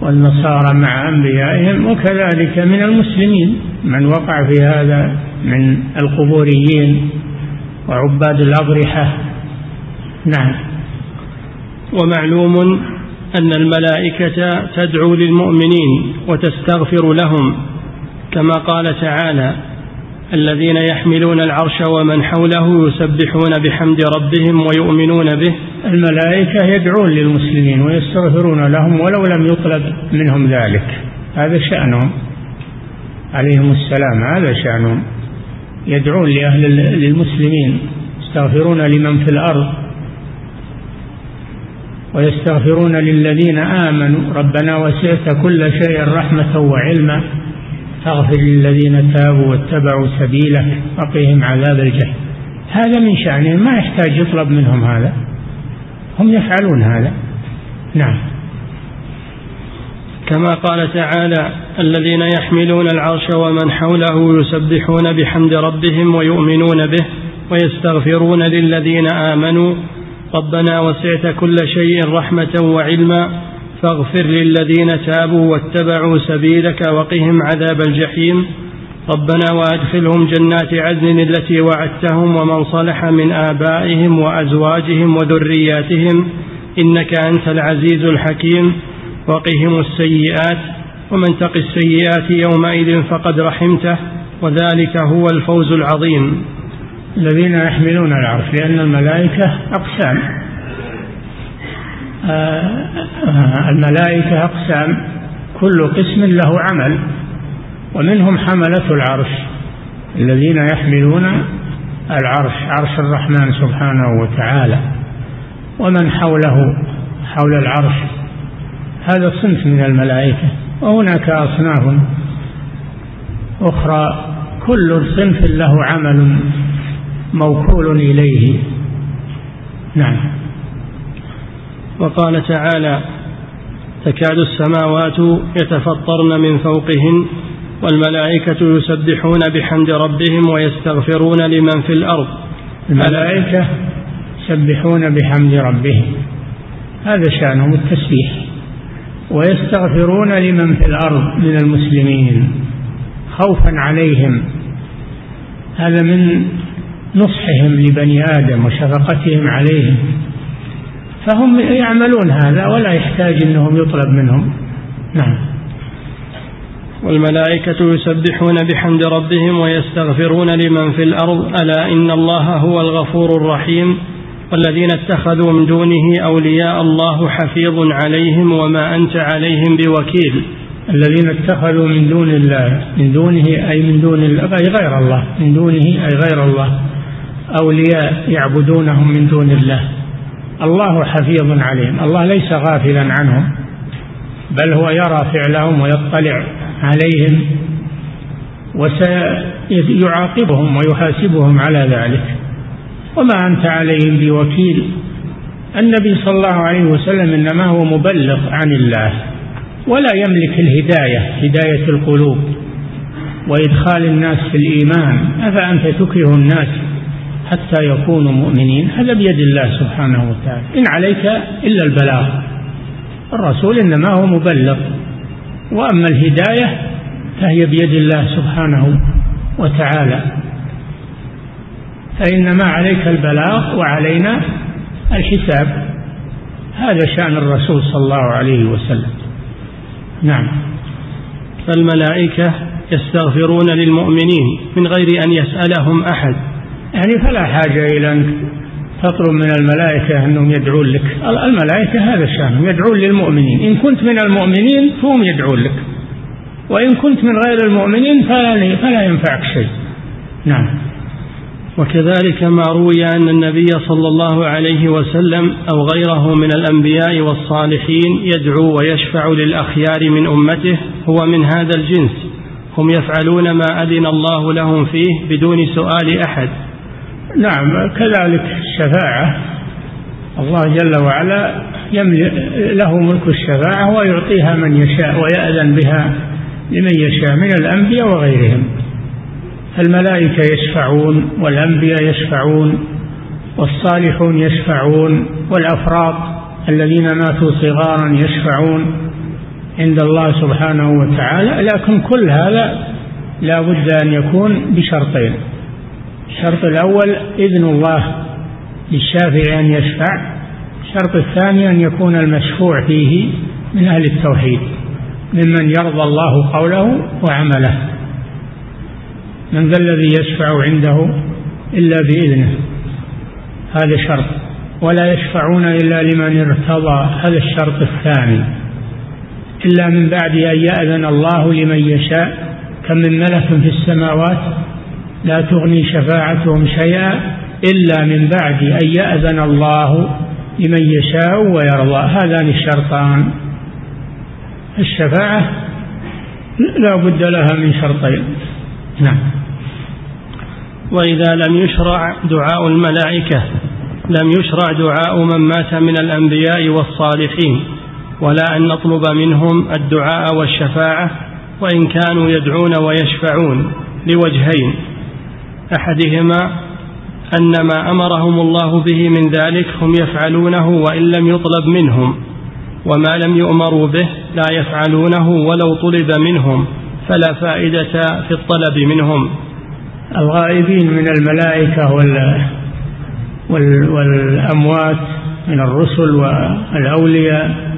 B: والنصارى مع أنبيائهم وكذلك من المسلمين. من وقع في هذا من القبوريين وعباد الأضرحة. نعم.
A: ومعلوم أن الملائكة تدعو للمؤمنين وتستغفر لهم كما قال تعالى الذين يحملون العرش ومن حوله يسبحون بحمد ربهم ويؤمنون به.
B: الملائكة يدعون للمسلمين ويستغفرون لهم ولو لم يطلب منهم ذلك. هذا شأنهم. عليهم السلام. هذا شأنهم. يدعون لأهل للمسلمين. يستغفرون لمن في الأرض. ويستغفرون للذين آمنوا. ربنا وسعت كل شيء رحمة وعلما. فاغفر للذين تابوا واتبعوا سبيلك وقهم عذاب الجحيم. هذا من شأنهم. ما يحتاج يطلب منهم هذا. هم يفعلون هذا. نعم.
A: كما قال تعالى الذين يحملون العرش ومن حوله يسبحون بحمد ربهم ويؤمنون به ويستغفرون للذين آمنوا. ربنا وسعت كل شيء رحمة وعلما. فاغفر للذين تابوا واتبعوا سبيلك وقهم عذاب الجحيم. ربنا وادخلهم جنات عدن التي وعدتهم ومن صلح من آبائهم وأزواجهم وذرياتهم. إنك أنت العزيز الحكيم. وقهم السيئات. ومن تق السيئات يومئذ فقد رحمته. وذلك هو الفوز العظيم.
B: الذين يحملون العرش لأن الملائكة أقسام. آه، الملائكة أقسام كل قسم له عمل ومنهم حملة العرش الذين يحملون العرش عرش الرحمن سبحانه وتعالى ومن حوله حول العرش. هذا صنف من الملائكة وهناك أصناف أخرى كل صنف له عمل موكول إليه. نعم.
A: وقال تعالى تكاد السماوات يتفطرن من فوقهن والملائكة يسبحون بحمد ربهم ويستغفرون لمن في الأرض.
B: الملائكة يسبحون بحمد ربهم. هذا شأنهم التسبيح. ويستغفرون لمن في الأرض من المسلمين. خوفا عليهم. هذا من نصحهم لبني آدم وشفقتهم عليهم. فهم يعملون هذا ولا يحتاج أنهم يطلب منهم. نعم.
A: والملائكة يسبحون بحمد ربهم ويستغفرون لمن في الأرض ألا إن الله هو الغفور الرحيم. والذين اتخذوا من دونه أولياء الله حفيظ عليهم وما أنت عليهم بوكيل.
B: الذين اتخذوا من دون الله من دونه أي من دون أي غير الله من دونه أي غير الله. أولياء يعبدونهم من دون الله. الله حفيظ عليهم الله ليس غافلا عنهم بل هو يرى فعلهم ويطلع عليهم وسيعاقبهم ويحاسبهم على ذلك. وما أنت عليهم بوكيل. النبي صلى الله عليه وسلم إنما هو مبلغ عن الله ولا يملك الهداية هداية القلوب وإدخال الناس في الإيمان. أفأنت تكره الناس؟ حتى يكونوا مؤمنين. هذا بيد الله سبحانه وتعالى. إن عليك إلا البلاغ. الرسول إنما هو مبلغ. وأما الهداية فهي بيد الله سبحانه وتعالى. فإنما عليك البلاغ وعلينا الحساب. هذا شأن الرسول صلى الله عليه وسلم. نعم.
A: فالملائكة يستغفرون للمؤمنين من غير أن يسألهم أحد.
B: يعني فلا حاجة إلى أن تطلب من الملائكة أنهم يدعون لك. الملائكة هذا شأنهم يدعون للمؤمنين. إن كنت من المؤمنين فهم يدعون لك. وإن كنت من غير المؤمنين فلا, فلا ينفعك شيء. نعم.
A: وكذلك ما روي أن النبي صلى الله عليه وسلم أو غيره من الأنبياء والصالحين يدعو ويشفع للأخيار من أمته هو من هذا الجنس. هم يفعلون ما أذن الله لهم فيه بدون سؤال أحد.
B: نعم كذلك الشفاعة. الله جل وعلا له ملك الشفاعة ويعطيها من يشاء ويأذن بها لمن يشاء من الأنبياء وغيرهم. الملائكة يشفعون والأنبياء يشفعون والصالحون يشفعون والأفراد الذين ماتوا صغارا يشفعون عند الله سبحانه وتعالى. لكن كل هذا لا بد أن يكون بشرطين. الشرط الأول إذن الله للشافع أن يشفع الشرط الثاني أن يكون المشفوع فيه من أهل التوحيد ممن يرضى الله قوله وعمله. من ذا الذي يشفع عنده إلا بإذنه؟ هذا شرط. ولا يشفعون إلا لمن ارتضى. هذا الشرط الثاني. إلا من بعد أن يأذن الله لمن يشاء. كم من ملك في السماوات؟ لا تغني شفاعتهم شيئا إلا من بعد أن يأذن الله لمن يشاء ويرضى. هذان الشرطان. الشفاعة لا بد لها من شرطين. نعم.
A: وإذا لم يشرع دعاء الملائكة لم يشرع دعاء من مات من الأنبياء والصالحين ولا أن نطلب منهم الدعاء والشفاعة وإن كانوا يدعون ويشفعون لوجهين. أحدهما أن ما أمرهم الله به من ذلك هم يفعلونه وإن لم يطلب منهم وما لم يؤمروا به لا يفعلونه ولو طلب منهم فلا فائدة في الطلب منهم.
B: الغائبين من الملائكة وال والأموات من الرسل والأولياء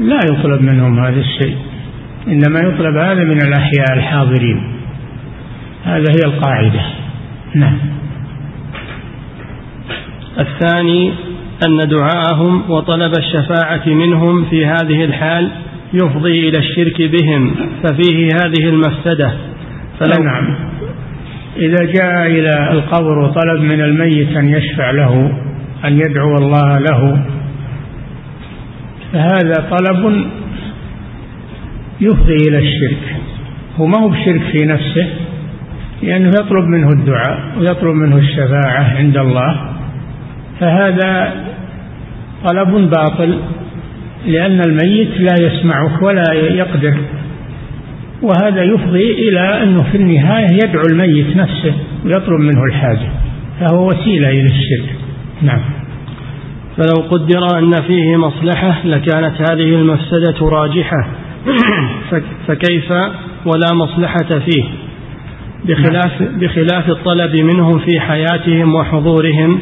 B: لا يطلب منهم هذا الشيء إنما يطلب هذا من الأحياء الحاضرين. هذا هي القاعدة. نعم.
A: الثاني أن دعاءهم وطلب الشفاعة منهم في هذه الحال يفضي إلى الشرك بهم ففيه هذه المفسدة.
B: فلو نعم. إذا جاء إلى القبر وطلب من الميت أن يشفع له أن يدعو الله له فهذا طلب يفضي إلى الشرك. هو ما هو بشرك في نفسه؟ لأنه يطلب منه الدعاء ويطلب منه الشفاعة عند الله فهذا طلب باطل لأن الميت لا يسمعك ولا يقدر وهذا يفضي إلى أنه في النهاية يدعو الميت نفسه ويطلب منه الحاجة فهو وسيلة إلى الشرك. نعم.
A: فلو قدر أن فيه مصلحة لكانت هذه المفسدة راجحة. فكيف ولا مصلحة فيه؟ بخلاف, بخلاف الطلب منهم في حياتهم وحضورهم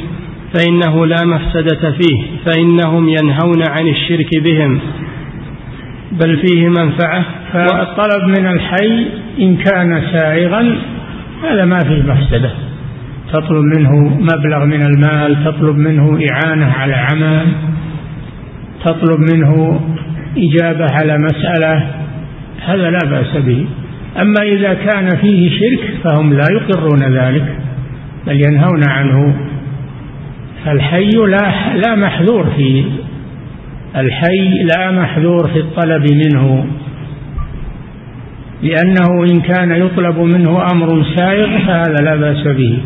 A: فإنه لا مفسدة فيه فإنهم ينهون عن الشرك بهم. بل فيه منفعة
B: فالطلب من الحي إن كان سائغا هذا ما فيه مفسدة. تطلب منه مبلغ من المال تطلب منه إعانة على عمل تطلب منه إجابة على مسألة هذا لا بأس به. أما إذا كان فيه شرك فهم لا يقرون ذلك بل ينهون عنه. فالحي لا لا محذور في الحي لا محذور في الطلب منه لأنه إن كان يطلب منه أمر سائغ فهذا لا بأس به.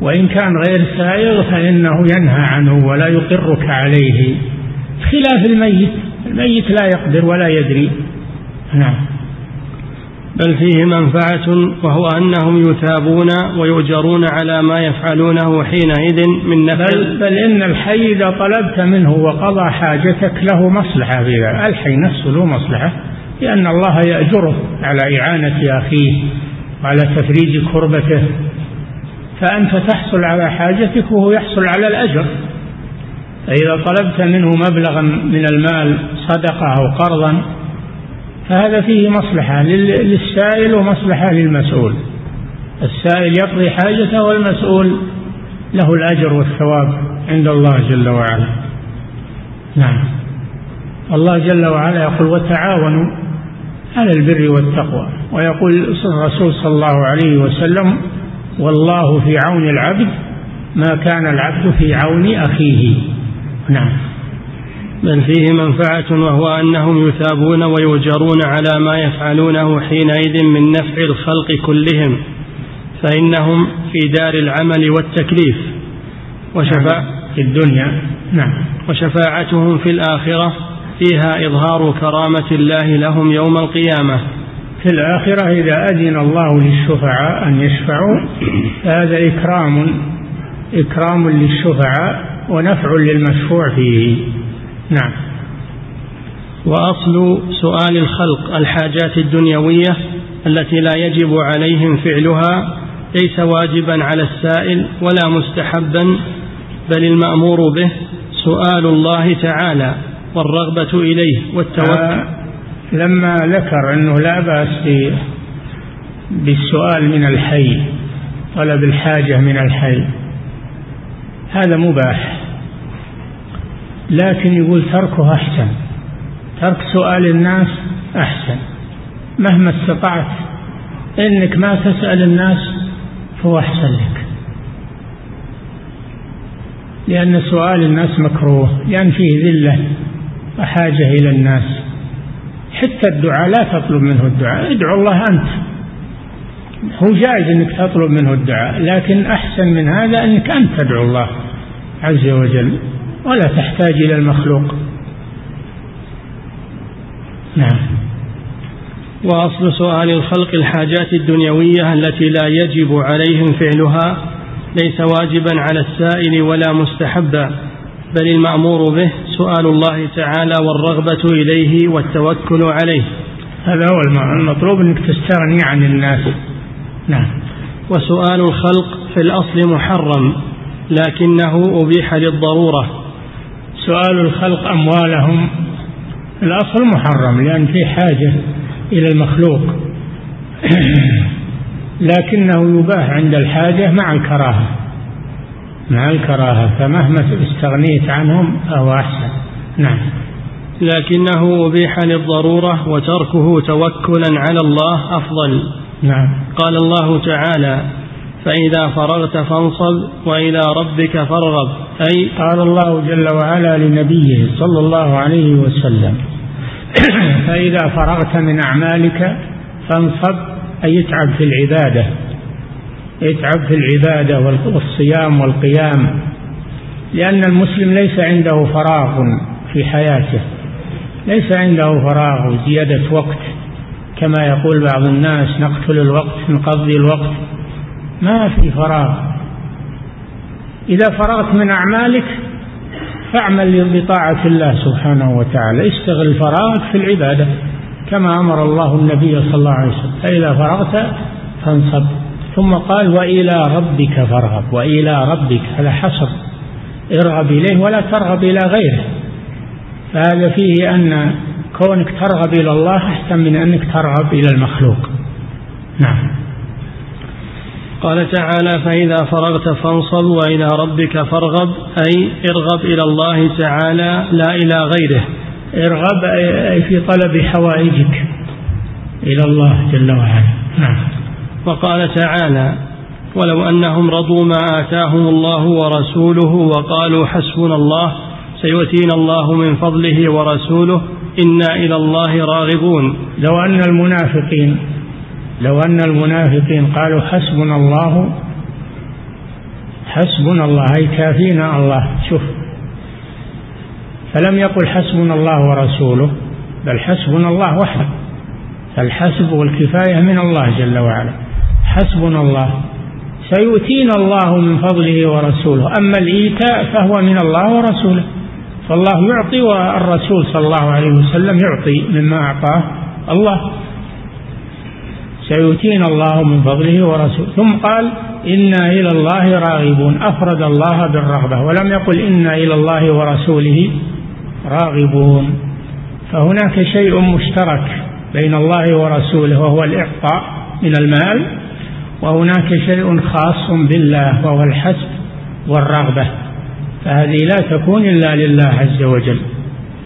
B: وإن كان غير سائغ فإنه ينهى عنه ولا يقرك عليه. خلاف الميت الميت لا يقدر ولا يدري. نعم.
A: بل فيه منفعة وهو أنهم يثابون ويؤجرون على ما يفعلونه حينئذ من نفع.
B: بل, بل إن الحي إذا طلبت منه وقضى حاجتك له مصلحة في ذلك. الحي نفسه له مصلحة لأن الله يأجره على إعانة أخيه وعلى تفريج كربته. فأنت تحصل على حاجتك وهو يحصل على الأجر. فإذا طلبت منه مبلغا من المال صدقة أو قرضا فهذا فيه مصلحة للسائل ومصلحة للمسؤول. السائل يقضي حاجته والمسؤول له الأجر والثواب عند الله جل وعلا. نعم. الله جل وعلا يقول وتعاونوا على البر والتقوى. ويقول الرسول صلى الله عليه وسلم والله في عون العبد ما كان العبد في عون أخيه. نعم.
A: بل فيه منفعة وهو أنهم يثابون ويؤجرون على ما يفعلونه حينئذ من نفع الخلق كلهم فإنهم في دار العمل والتكليف.
B: وشفاء في الدنيا. نعم.
A: وشفاعتهم في الآخرة فيها إظهار كرامة الله لهم يوم القيامة.
B: في الآخرة إذا أذن الله للشفعاء أن يشفعوا فهذا إكرام إكرام للشفعاء ونفع للمشفوع فيه. نعم.
A: وأصل سؤال الخلق الحاجات الدنيوية التي لا يجب عليهم فعلها ليس واجبا على السائل ولا مستحبا بل المأمور به سؤال الله تعالى والرغبة إليه والتوكل. آه
B: لما ذكر أنه لا بأس بالسؤال من الحي طلب الحاجة من الحي هذا مباح. لكن يقول تركه أحسن. ترك سؤال الناس أحسن. مهما استطعت إنك ما تسأل الناس فهو أحسن لك. لأن سؤال الناس مكروه لأن فيه ذلة وحاجة إلى الناس. حتى الدعاء لا تطلب منه الدعاء. ادعو الله أنت. هو جائز أنك تطلب منه الدعاء لكن أحسن من هذا أنك أنت تدعو الله عز وجل. ولا تحتاج إلى المخلوق. نعم.
A: وأصل سؤال الخلق الحاجات الدنيوية التي لا يجب عليهم فعلها ليس واجبا على السائل ولا مستحبا بل المأمور به سؤال الله تعالى والرغبة إليه والتوكل عليه.
B: هذا هو المطلوب أنك تستغني عن الناس. نعم.
A: وسؤال الخلق في الأصل محرم لكنه أبيح للضرورة.
B: سؤال الخلق أموالهم. الأصل محرم لأن في حاجة إلى المخلوق. لكنه يباح عند الحاجة مع الكراهة. مع الكراهة فمهما استغنيت عنهم فهو أحسن. نعم.
A: لكنه أبيح للضرورة وتركه توكلا على الله أفضل.
B: نعم.
A: قال الله تعالى فإذا فرغت فانصب وإلى ربك فارغب.
B: أي قال الله جل وعلا لنبيه صلى الله عليه وسلم فإذا فرغت من أعمالك فانصب أي اتعب في العبادة. اتعب في العبادة والصيام والقيام لأن المسلم ليس عنده فراغ في حياته. ليس عنده فراغ وزيادة وقت. كما يقول بعض الناس نقتل الوقت نقضي الوقت. ما في فراغ. إذا فرغت من أعمالك فاعمل بطاعة الله سبحانه وتعالى. اشتغل فراغك في العبادة كما أمر الله النبي صلى الله عليه وسلم. فإذا فرغت فانصب. ثم قال وإلى ربك فارغب. وإلى ربك هذا حصر ارغب إليه ولا ترغب إلى غيره. فهذا فيه أن كونك ترغب إلى الله أحسن من أنك ترغب إلى المخلوق. نعم.
A: قال تعالى فإذا فرغت فانصب وإلى ربك فارغب أي ارغب إلى الله تعالى لا إلى غيره.
B: ارغب أي في طلب حوائجك إلى الله جل وعلا. نعم.
A: وقال تعالى ولو أنهم رضوا ما آتاهم الله ورسوله وقالوا حسبنا الله سيؤتينا الله من فضله ورسوله إنا إلى الله راغبون.
B: لو أن المنافقين لو أن المنافقين قالوا حسبنا الله حسبنا الله أي كافينا الله. شوف فلم يقل حسبنا الله ورسوله بل حسبنا الله وحده. فالحسب والكفاية من الله جل وعلا. حسبنا الله. سيؤتينا الله من فضله ورسوله. أما الإيتاء فهو من الله ورسوله. فالله يعطي والرسول صلى الله عليه وسلم يعطي مما أعطاه الله. سيؤتينا الله من فضله ورسوله. ثم قال إنا إلى الله راغبون. أفرد الله بالرغبة ولم يقل إنا إلى الله ورسوله راغبون. فهناك شيء مشترك بين الله ورسوله وهو الإعطاء من المال وهناك شيء خاص بالله وهو الحسب والرغبة. فهذه لا تكون إلا لله عز وجل.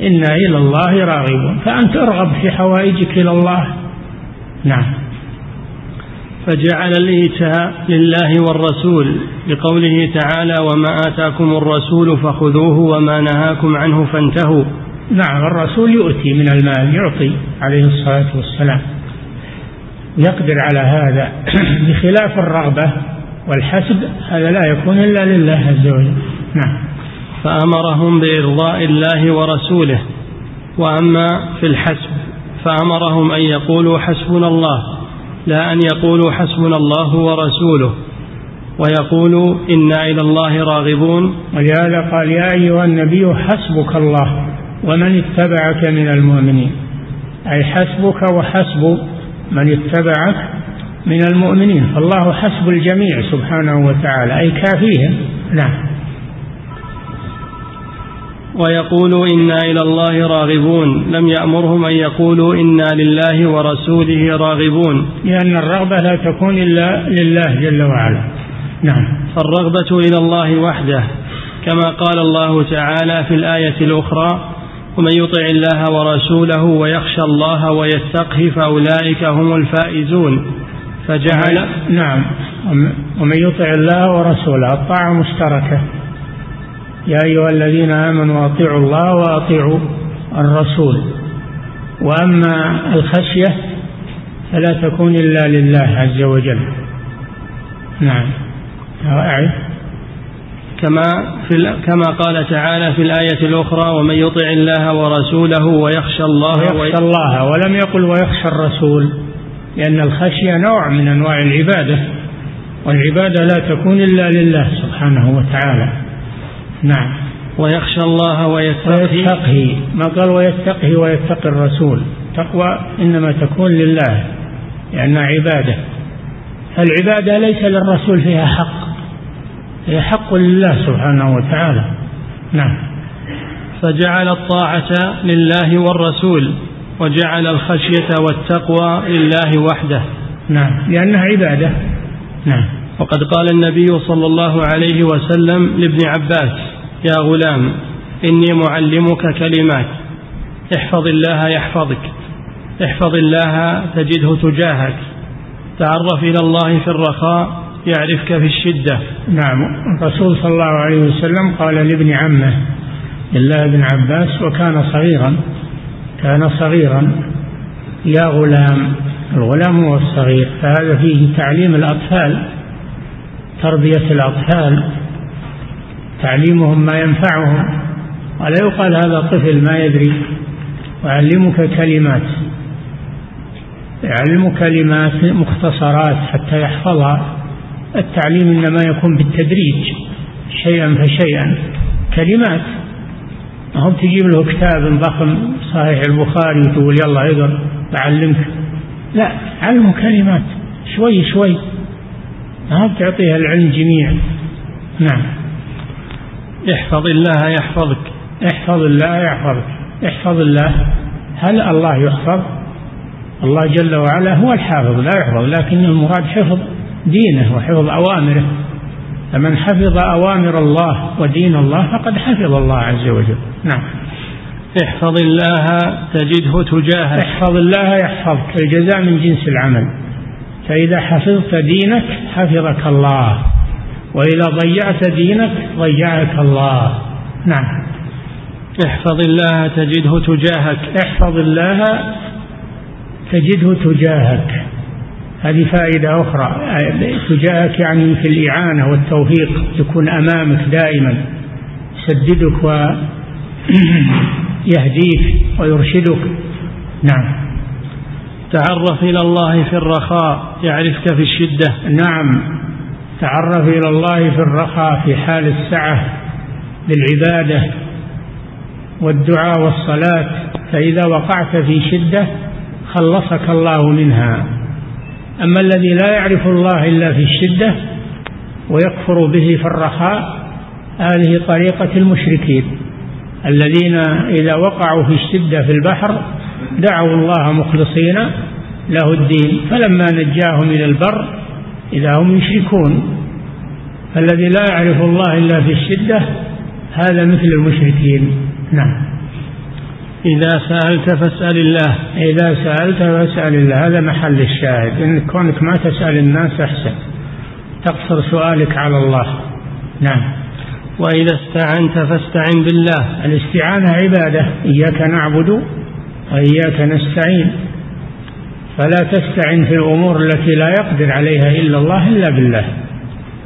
B: إنا إلى الله راغبون. فأنت ارغب في حوائجك إلى الله. نعم.
A: فجعل الإيتاء لله والرسول لقوله تعالى وما آتاكم الرسول فخذوه وما نهاكم عنه فانتهوا.
B: نعم الرسول يؤتي من المال يعطي عليه الصلاة والسلام. يقدر على هذا بخلاف الرغبة والحسب هذا لا يكون إلا لله عز وجل. نعم.
A: فأمرهم بإرضاء الله ورسوله. وأما في الحسب فأمرهم أن يقولوا حسبنا الله. لا أن يقولوا حسبنا الله ورسوله ويقولوا إنا إلى الله راغبون.
B: ولهذا قال يا أيها النبي حسبك الله ومن اتبعك من المؤمنين. أي حسبك وحسب من اتبعك من المؤمنين. فالله حسب الجميع سبحانه وتعالى. أي كافيهم نعم.
A: ويقولوا إنا إلى الله راغبون. لم يأمرهم أن يقولوا إنا لله ورسوله راغبون.
B: لأن الرغبة لا تكون إلا لله جل وعلا. نعم.
A: فالرغبة إلى الله وحده. كما قال الله تعالى في الآية الأخرى ومن يطع الله ورسوله ويخشى الله ويتقه فأولئك هم الفائزون. فجعل
B: نعم. ومن يطع الله ورسوله الطاعة مشتركة. يا أيها الذين آمنوا أطيعوا الله وأطيعوا الرسول. وأما الخشية فلا تكون إلا لله عز وجل. نعم. أعد
A: كما في كما قال تعالى في الآية الأخرى ومن يطع الله ورسوله ويخشى الله
B: ويخشى الله ولم يقل ويخشى الرسول لأن الخشية نوع من أنواع العبادة والعبادة لا تكون إلا لله سبحانه وتعالى. نعم.
A: ويخشى الله ويتقي.
B: ويتقي. ما قال ويتقي ويتقي الرسول. تقوى إنما تكون لله لأنها عبادة. فالعبادة ليس للرسول فيها حق. هي حق لله سبحانه وتعالى. نعم.
A: فجعل الطاعة لله والرسول وجعل الخشية والتقوى لله وحده.
B: نعم. لأنها عبادة. نعم.
A: وقد قال النبي صلى الله عليه وسلم لابن عباس يا غلام إني معلمك كلمات. احفظ الله يحفظك. احفظ الله تجده تجاهك. تعرف إلى الله في الرخاء يعرفك في الشدة.
B: نعم. الرسول صلى الله عليه وسلم قال لابن عمه الله بن عباس وكان صغيرا. كان صغيرا. يا غلام الغلام هو الصغير فهذا فيه تعليم الأطفال تربية الأطفال. تعليمهم ما ينفعهم. ولا يقال هذا طفل ما يدري. وأعلمك كلمات. يعلم كلمات مختصرات حتى يحفظها. التعليم إنما يكون بالتدريج شيئا فشيئا. كلمات. ما هو تجيب له كتاب ضخم صحيح البخاري وتقول يلا اقرأ بعلمك. لا علمه كلمات. شوي شوي. ما هو بتعطيها العلم جميع نعم.
A: احفظ الله يحفظك.
B: احفظ الله يحفظك. احفظ الله. هل الله يحفظ؟ الله جل وعلا هو الحافظ لا يحفظ لكن المراد حفظ دينه وحفظ أوامره. فمن حفظ أوامر الله ودين الله فقد حفظ الله عز وجل. نعم.
A: احفظ الله تجده تجاهك
B: احفظ الله يحفظك الجزاء من جنس العمل. فإذا حفظت دينك حفظك الله. وإذا ضيعت دينك ضيعك الله. نعم.
A: احفظ الله تجده تجاهك.
B: احفظ الله تجده تجاهك. هذه فائدة أخرى. تجاهك يعني في الإعانة والتوفيق يكون أمامك دائما يسددك ويهديك ويرشدك. نعم.
A: تعرف إلى الله في الرخاء يعرفك في الشدة.
B: نعم. تعرف إلى الله في الرخاء في حال السعة بالعبادة والدعاء والصلاة فإذا وقعت في شدة خلصك الله منها. أما الذي لا يعرف الله إلا في الشدة ويكفر به في الرخاء هذه طريقة المشركين. الذين إذا وقعوا في الشدة في البحر دعوا الله مخلصين له الدين. فلما نجاهم إلى البر إذا هم يشركون فالذي لا يعرف الله إلا في الشدة هذا مثل المشركين. نعم.
A: إذا سألت فاسأل الله.
B: إذا سألت فاسأل الله. هذا محل الشاهد. إن كونك ما تسأل الناس أحسن. تقصر سؤالك على الله. نعم.
A: وإذا استعنت فاستعن بالله.
B: الاستعانة عبادة. إياك نعبد وإياك نستعين. فلا تستعن في الأمور التي لا يقدر عليها إلا الله إلا بالله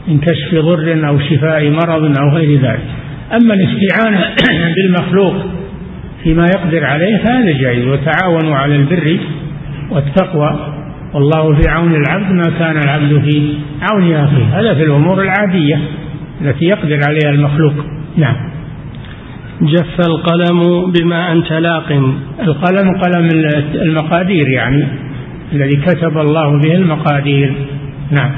B: من كشف ضر أو شفاء مرض أو غير ذلك. أما الاستعانة بالمخلوق فيما يقدر عليه فهذا جائز وتعاونوا على البر والتقوى. والله في عون العبد ما كان العبد في عون أخيه. هذا في الأمور العادية التي يقدر عليها المخلوق. نعم.
A: جف القلم بما أنت لاق.
B: القلم قلم المقادير يعني. الذي كتب الله به المقادير. نعم.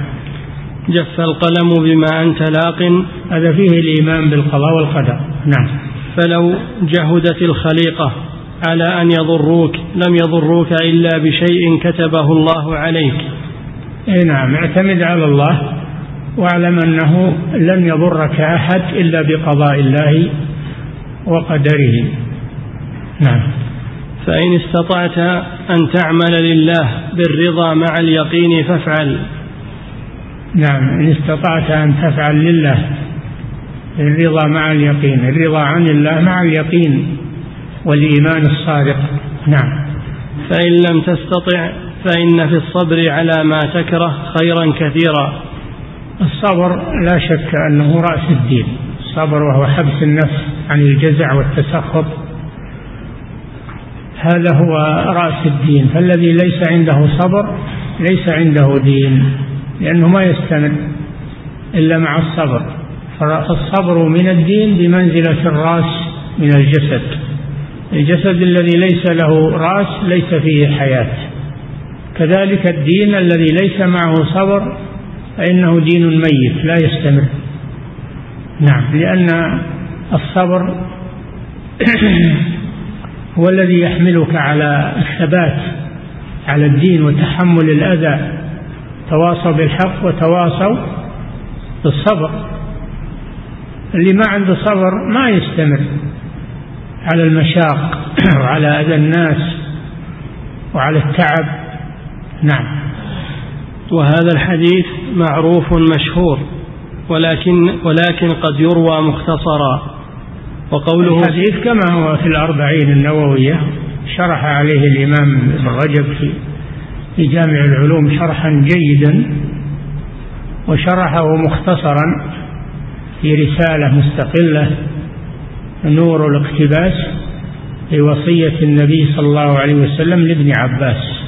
A: جف القلم بما أنت لاق.
B: هذا فيه الإيمان بالقضاء والقدر. نعم.
A: فلو جهدت الخليقة على أن يضروك لم يضروك إلا بشيء كتبه الله عليك.
B: إي نعم اعتمد على الله واعلم أنه لن يضرك أحد إلا بقضاء الله وقدره. نعم.
A: فإن استطعت أن تعمل لله بالرضا مع اليقين فافعل.
B: نعم إن استطعت أن تفعل لله الرضا مع اليقين الرضا عن الله مع اليقين والإيمان الصادق. نعم.
A: فإن لم تستطع فإن في الصبر على ما تكره خيرا كثيرا.
B: الصبر لا شك أنه رأس الدين. الصبر وهو حبس النفس عن الجزع والتسخط. هذا هو رأس الدين فالذي ليس عنده صبر ليس عنده دين لأنه ما يستمر إلا مع الصبر. فالصبر من الدين بمنزلة الرأس من الجسد. الجسد الذي ليس له رأس ليس فيه حياة. كذلك الدين الذي ليس معه صبر فإنه دين ميت لا يستمر. نعم لأن الصبر هو الذي يحملك على الثبات على الدين وتحمل الأذى. تواصوا بالحق وتواصوا بالصبر. اللي ما عنده صبر ما يستمر على المشاق وعلى أذى الناس وعلى التعب. نعم.
A: وهذا الحديث معروف مشهور ولكن ولكن قد يروى مختصرا. وقوله
B: الحديث كما هو في الأربعين النووية شرح عليه الإمام ابن رجب في في جامع العلوم شرحا جيدا وشرحه مختصرا في رسالة مستقلة نور الاقتباس لوصية النبي صلى الله عليه وسلم لابن عباس.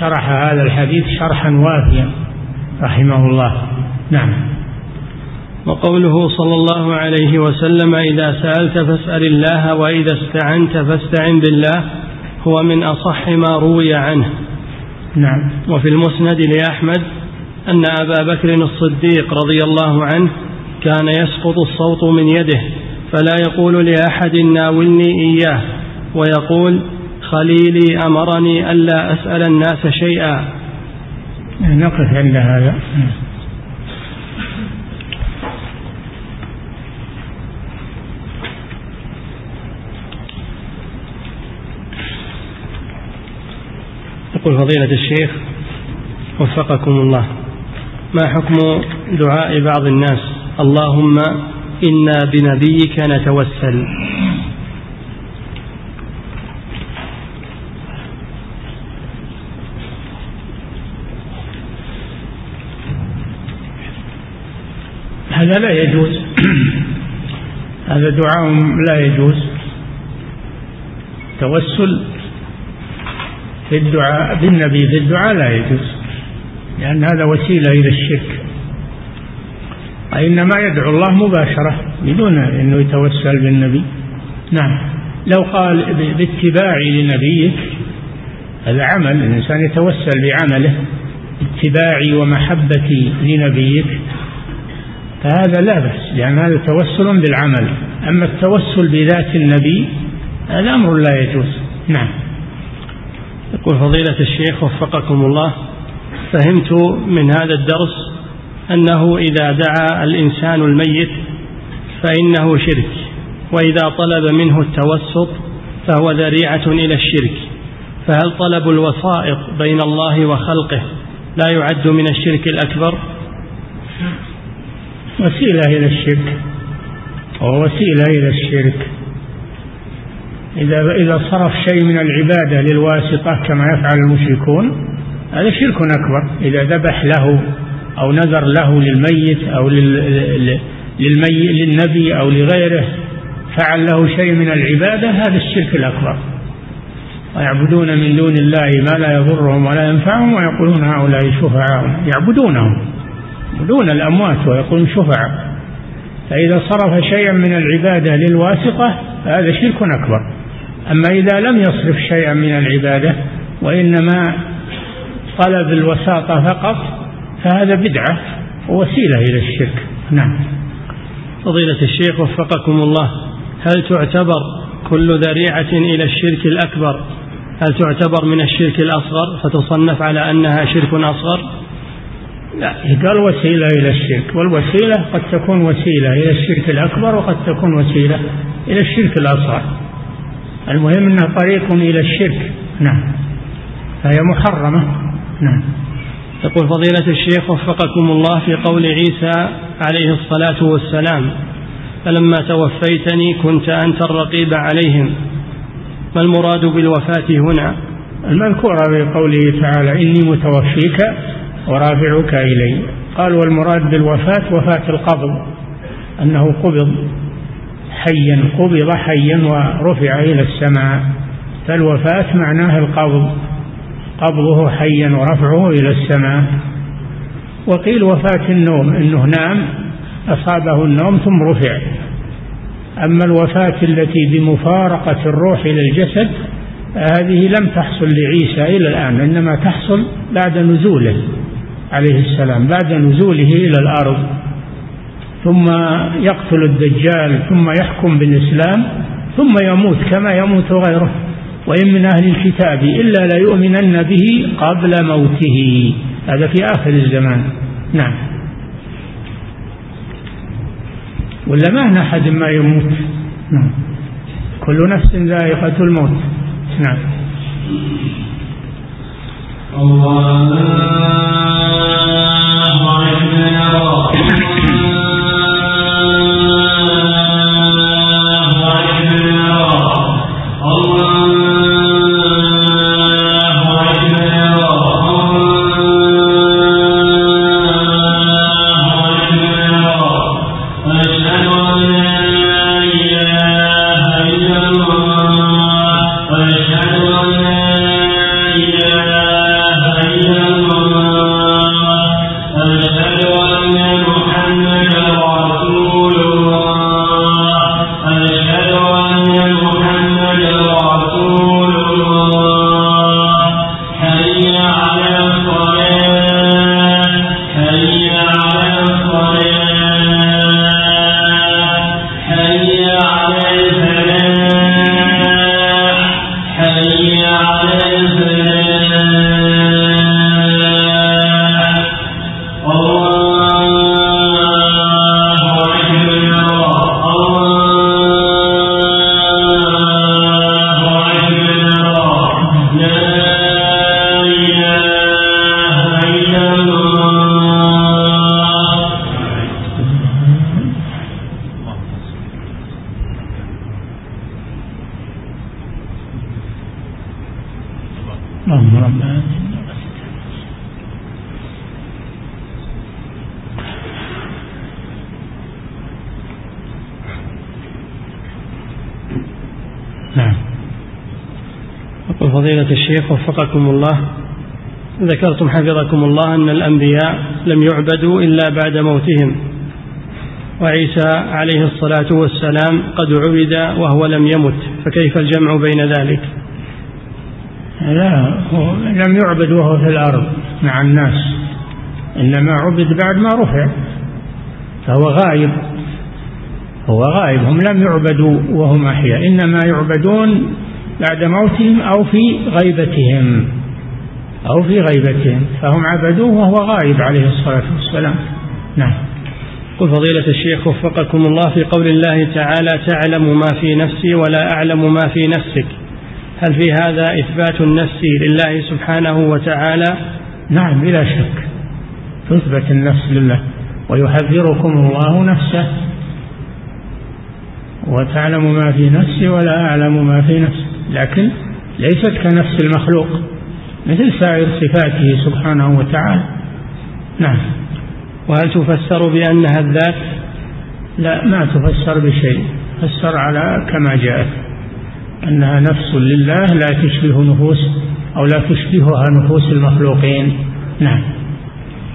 B: شرح هذا الحديث شرحا وافيا رحمه الله. نعم.
A: وقوله صلى الله عليه وسلم إذا سألت فاسأل الله وإذا استعنت فاستعن بالله. هو من أصح ما روي عنه.
B: نعم.
A: وفي المسند لأحمد أن أبا بكر الصديق رضي الله عنه كان يسقط الصوت من يده فلا يقول لأحد ناولني إياه ويقول خليلي أمرني ألا أسأل الناس شيئا.
B: نقف عند هذا.
A: يقول فضيلة الشيخ وفقكم الله. ما حكم دعاء بعض الناس؟ اللهم إنا بنبيك نتوسل.
B: هذا لا يجوز. هذا دعاء لا يجوز. توسل في الدعاء بالنبي في الدعاء لا يجوز لأن هذا وسيلة إلى الشرك. وإنما يدعو الله مباشرة بدون أنه يتوسل بالنبي. نعم. لو قال باتباعي لنبيك هذا عمل الإنسان يتوسل بعمله اتباعي ومحبتي لنبيك فهذا لا بأس لأن هذا توسل بالعمل. أما التوسل بذات النبي هذا أمر لا يجوز. نعم.
A: يقول فضيلة الشيخ وفقكم الله فهمت من هذا الدرس أنه إذا دعا الإنسان الميت فإنه شرك وإذا طلب منه التوسط فهو ذريعة إلى الشرك فهل طلب الوسائط بين الله وخلقه لا يعد من الشرك الأكبر؟
B: وسيلة إلى الشرك ووسيلة إلى الشرك. إذا إذا صرف شيء من العبادة للواسطة كما يفعل المشركون هذا شرك أكبر. إذا ذبح له أو نذر له للميت أو للمي للنبي أو لغيره فعل له شيء من العبادة هذا الشرك الأكبر. ويعبدون من دون الله ما لا يضرهم ولا ينفعهم ويقولون هؤلاء شفعاء. يعبدونهم دون الأموات ويقولون شفعاء. فإذا صرف شيئا من العبادة للواسطة فهذا شرك أكبر. أما إذا لم يصرف شيئا من العبادة وإنما طلب الوساطة فقط فهذا بدعة ووسيلة إلى الشرك. نعم.
A: فضيلة الشيخ وفقكم الله هل تعتبر كل ذريعة إلى الشرك الأكبر هل تعتبر من الشرك الأصغر؟ فتصنف على أنها شرك أصغر؟
B: لا قال وسيلة إلى الشرك والوسيلة قد تكون وسيلة إلى الشرك الأكبر وقد تكون وسيلة إلى الشرك الأصغر. المهم أنها طريق إلى الشرك. نعم. فهي محرمة. نعم.
A: يقول فضيلة الشيخ وفقكم الله في قول عيسى عليه الصلاة والسلام فلما توفيتني كنت أنت الرقيب عليهم ما المراد بالوفاة هنا؟
B: المذكورة في قوله تعالى إني متوفيك ورافعك إلي. قال والمراد بالوفاة وفاة القبض أنه قبض. حيا قبض حيا ورفع إلى السماء. فالوفاة معناها القبض. قبضه حيا ورفعه إلى السماء. وقيل وفاة النوم أنه نام أصابه النوم ثم رفع. أما الوفاة التي بمفارقة الروح إلى الجسد هذه لم تحصل لعيسى إلى الآن إنما تحصل بعد نزوله عليه السلام بعد نزوله إلى الأرض. ثم يقتل الدجال ثم يحكم بالإسلام ثم يموت كما يموت غيره. وإن من أهل الكتاب إلا ليؤمنن به قبل موته. هذا في آخر الزمان. نعم. ولا ما أحد ما يموت؟ نعم. كل نفس ذائقة الموت. نعم. الله.
A: الله الله فضيلة الشيخ وفقكم الله. ذكرتم حفظكم الله أن الأنبياء لم يعبدوا إلا بعد موتهم. وعيسى عليه الصلاة والسلام قد عبد وهو لم يمت فكيف الجمع بين ذلك؟
B: لا هو لم يعبد وهو في الأرض مع الناس إنما عبد بعد ما رفع فهو غائب. هو غائب. هم لم يعبدوا وهم أحياء. إنما يعبدون بعد موتهم أو في غيبتهم. أو في غيبتهم. فهم عبدوه وهو غائب عليه الصلاة والسلام. نعم.
A: قل فضيلة الشيخ وفقكم الله في قول الله تعالى تعلم ما في نفسي ولا أعلم ما في نفسك هل في هذا إثبات النفس لله سبحانه وتعالى؟
B: نعم بلا شك. تثبت النفس لله. ويحذركم الله نفسه. وتعلم ما في نفسي ولا أعلم ما في نفسك لكن ليست كنفس المخلوق مثل سائر صفاته سبحانه وتعالى. نعم.
A: وهل تفسر بأنها الذات؟
B: لا ما تفسر بشيء. فسر على كما جاءت أنها نفس لله لا تشبه نفوس أو لا تشبهها نفوس المخلوقين. نعم.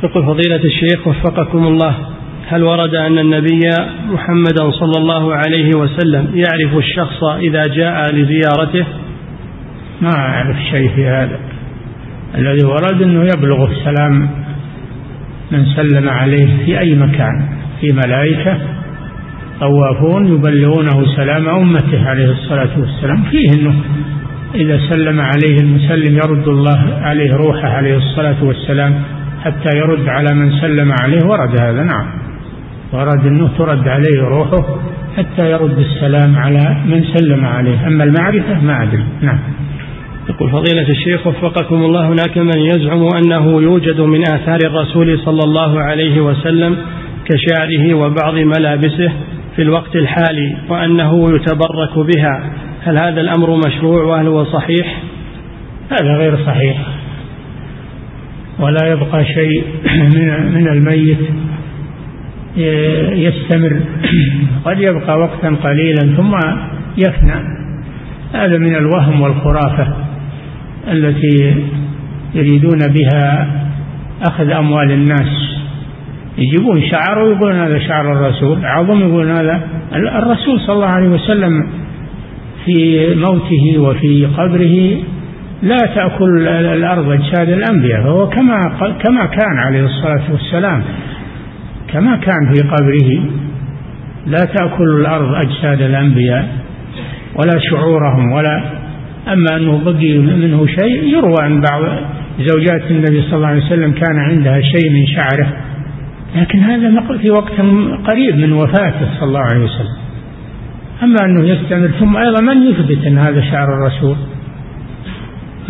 A: يقول فضيلة الشيخ وفقكم الله. هل ورد أن النبي محمدا صلى الله عليه وسلم يعرف الشخص إذا جاء لزيارته؟
B: ما أعرف شيء في هذا. الذي ورد أنه يبلغ السلام من سلم عليه في أي مكان في ملائكة طوافون يبلغونه سلام أمته عليه الصلاة والسلام. فيه أنه إذا سلم عليه المسلم يرد الله عليه روحه عليه الصلاة والسلام حتى يرد على من سلم عليه. ورد هذا نعم. ورد أنه ترد عليه روحه حتى يرد السلام على من سلم عليه. أما المعرفة ما أدري. نعم.
A: يقول فضيلة الشيخ وفقكم الله هناك من يزعم أنه يوجد من آثار الرسول صلى الله عليه وسلم كشعره وبعض ملابسه في الوقت الحالي وأنه يتبرك بها. هل هذا الأمر مشروع وهل هو صحيح؟
B: هذا غير صحيح. ولا يبقى شيء من الميت. يستمر. قد يبقى وقتا قليلا ثم يفنى. هذا من الوهم والخرافة التي يريدون بها أخذ أموال الناس. يجيبون شعر ويقولون هذا شعر الرسول عظم يقولون هذا الرسول صلى الله عليه وسلم في موته وفي قبره لا تأكل الأرض أجساد الأنبياء فهو كما كما كان عليه الصلاة والسلام. كما كان في قبره لا تأكل الأرض أجساد الأنبياء ولا شعورهم ولا أما أنه بقي منه شيء يروى عن بعض زوجات النبي صلى الله عليه وسلم كان عندها شيء من شعره. لكن هذا في وقت قريب من وفاته صلى الله عليه وسلم. أما أنه يستمر ثم أيضا من يثبت أن هذا شعر الرسول؟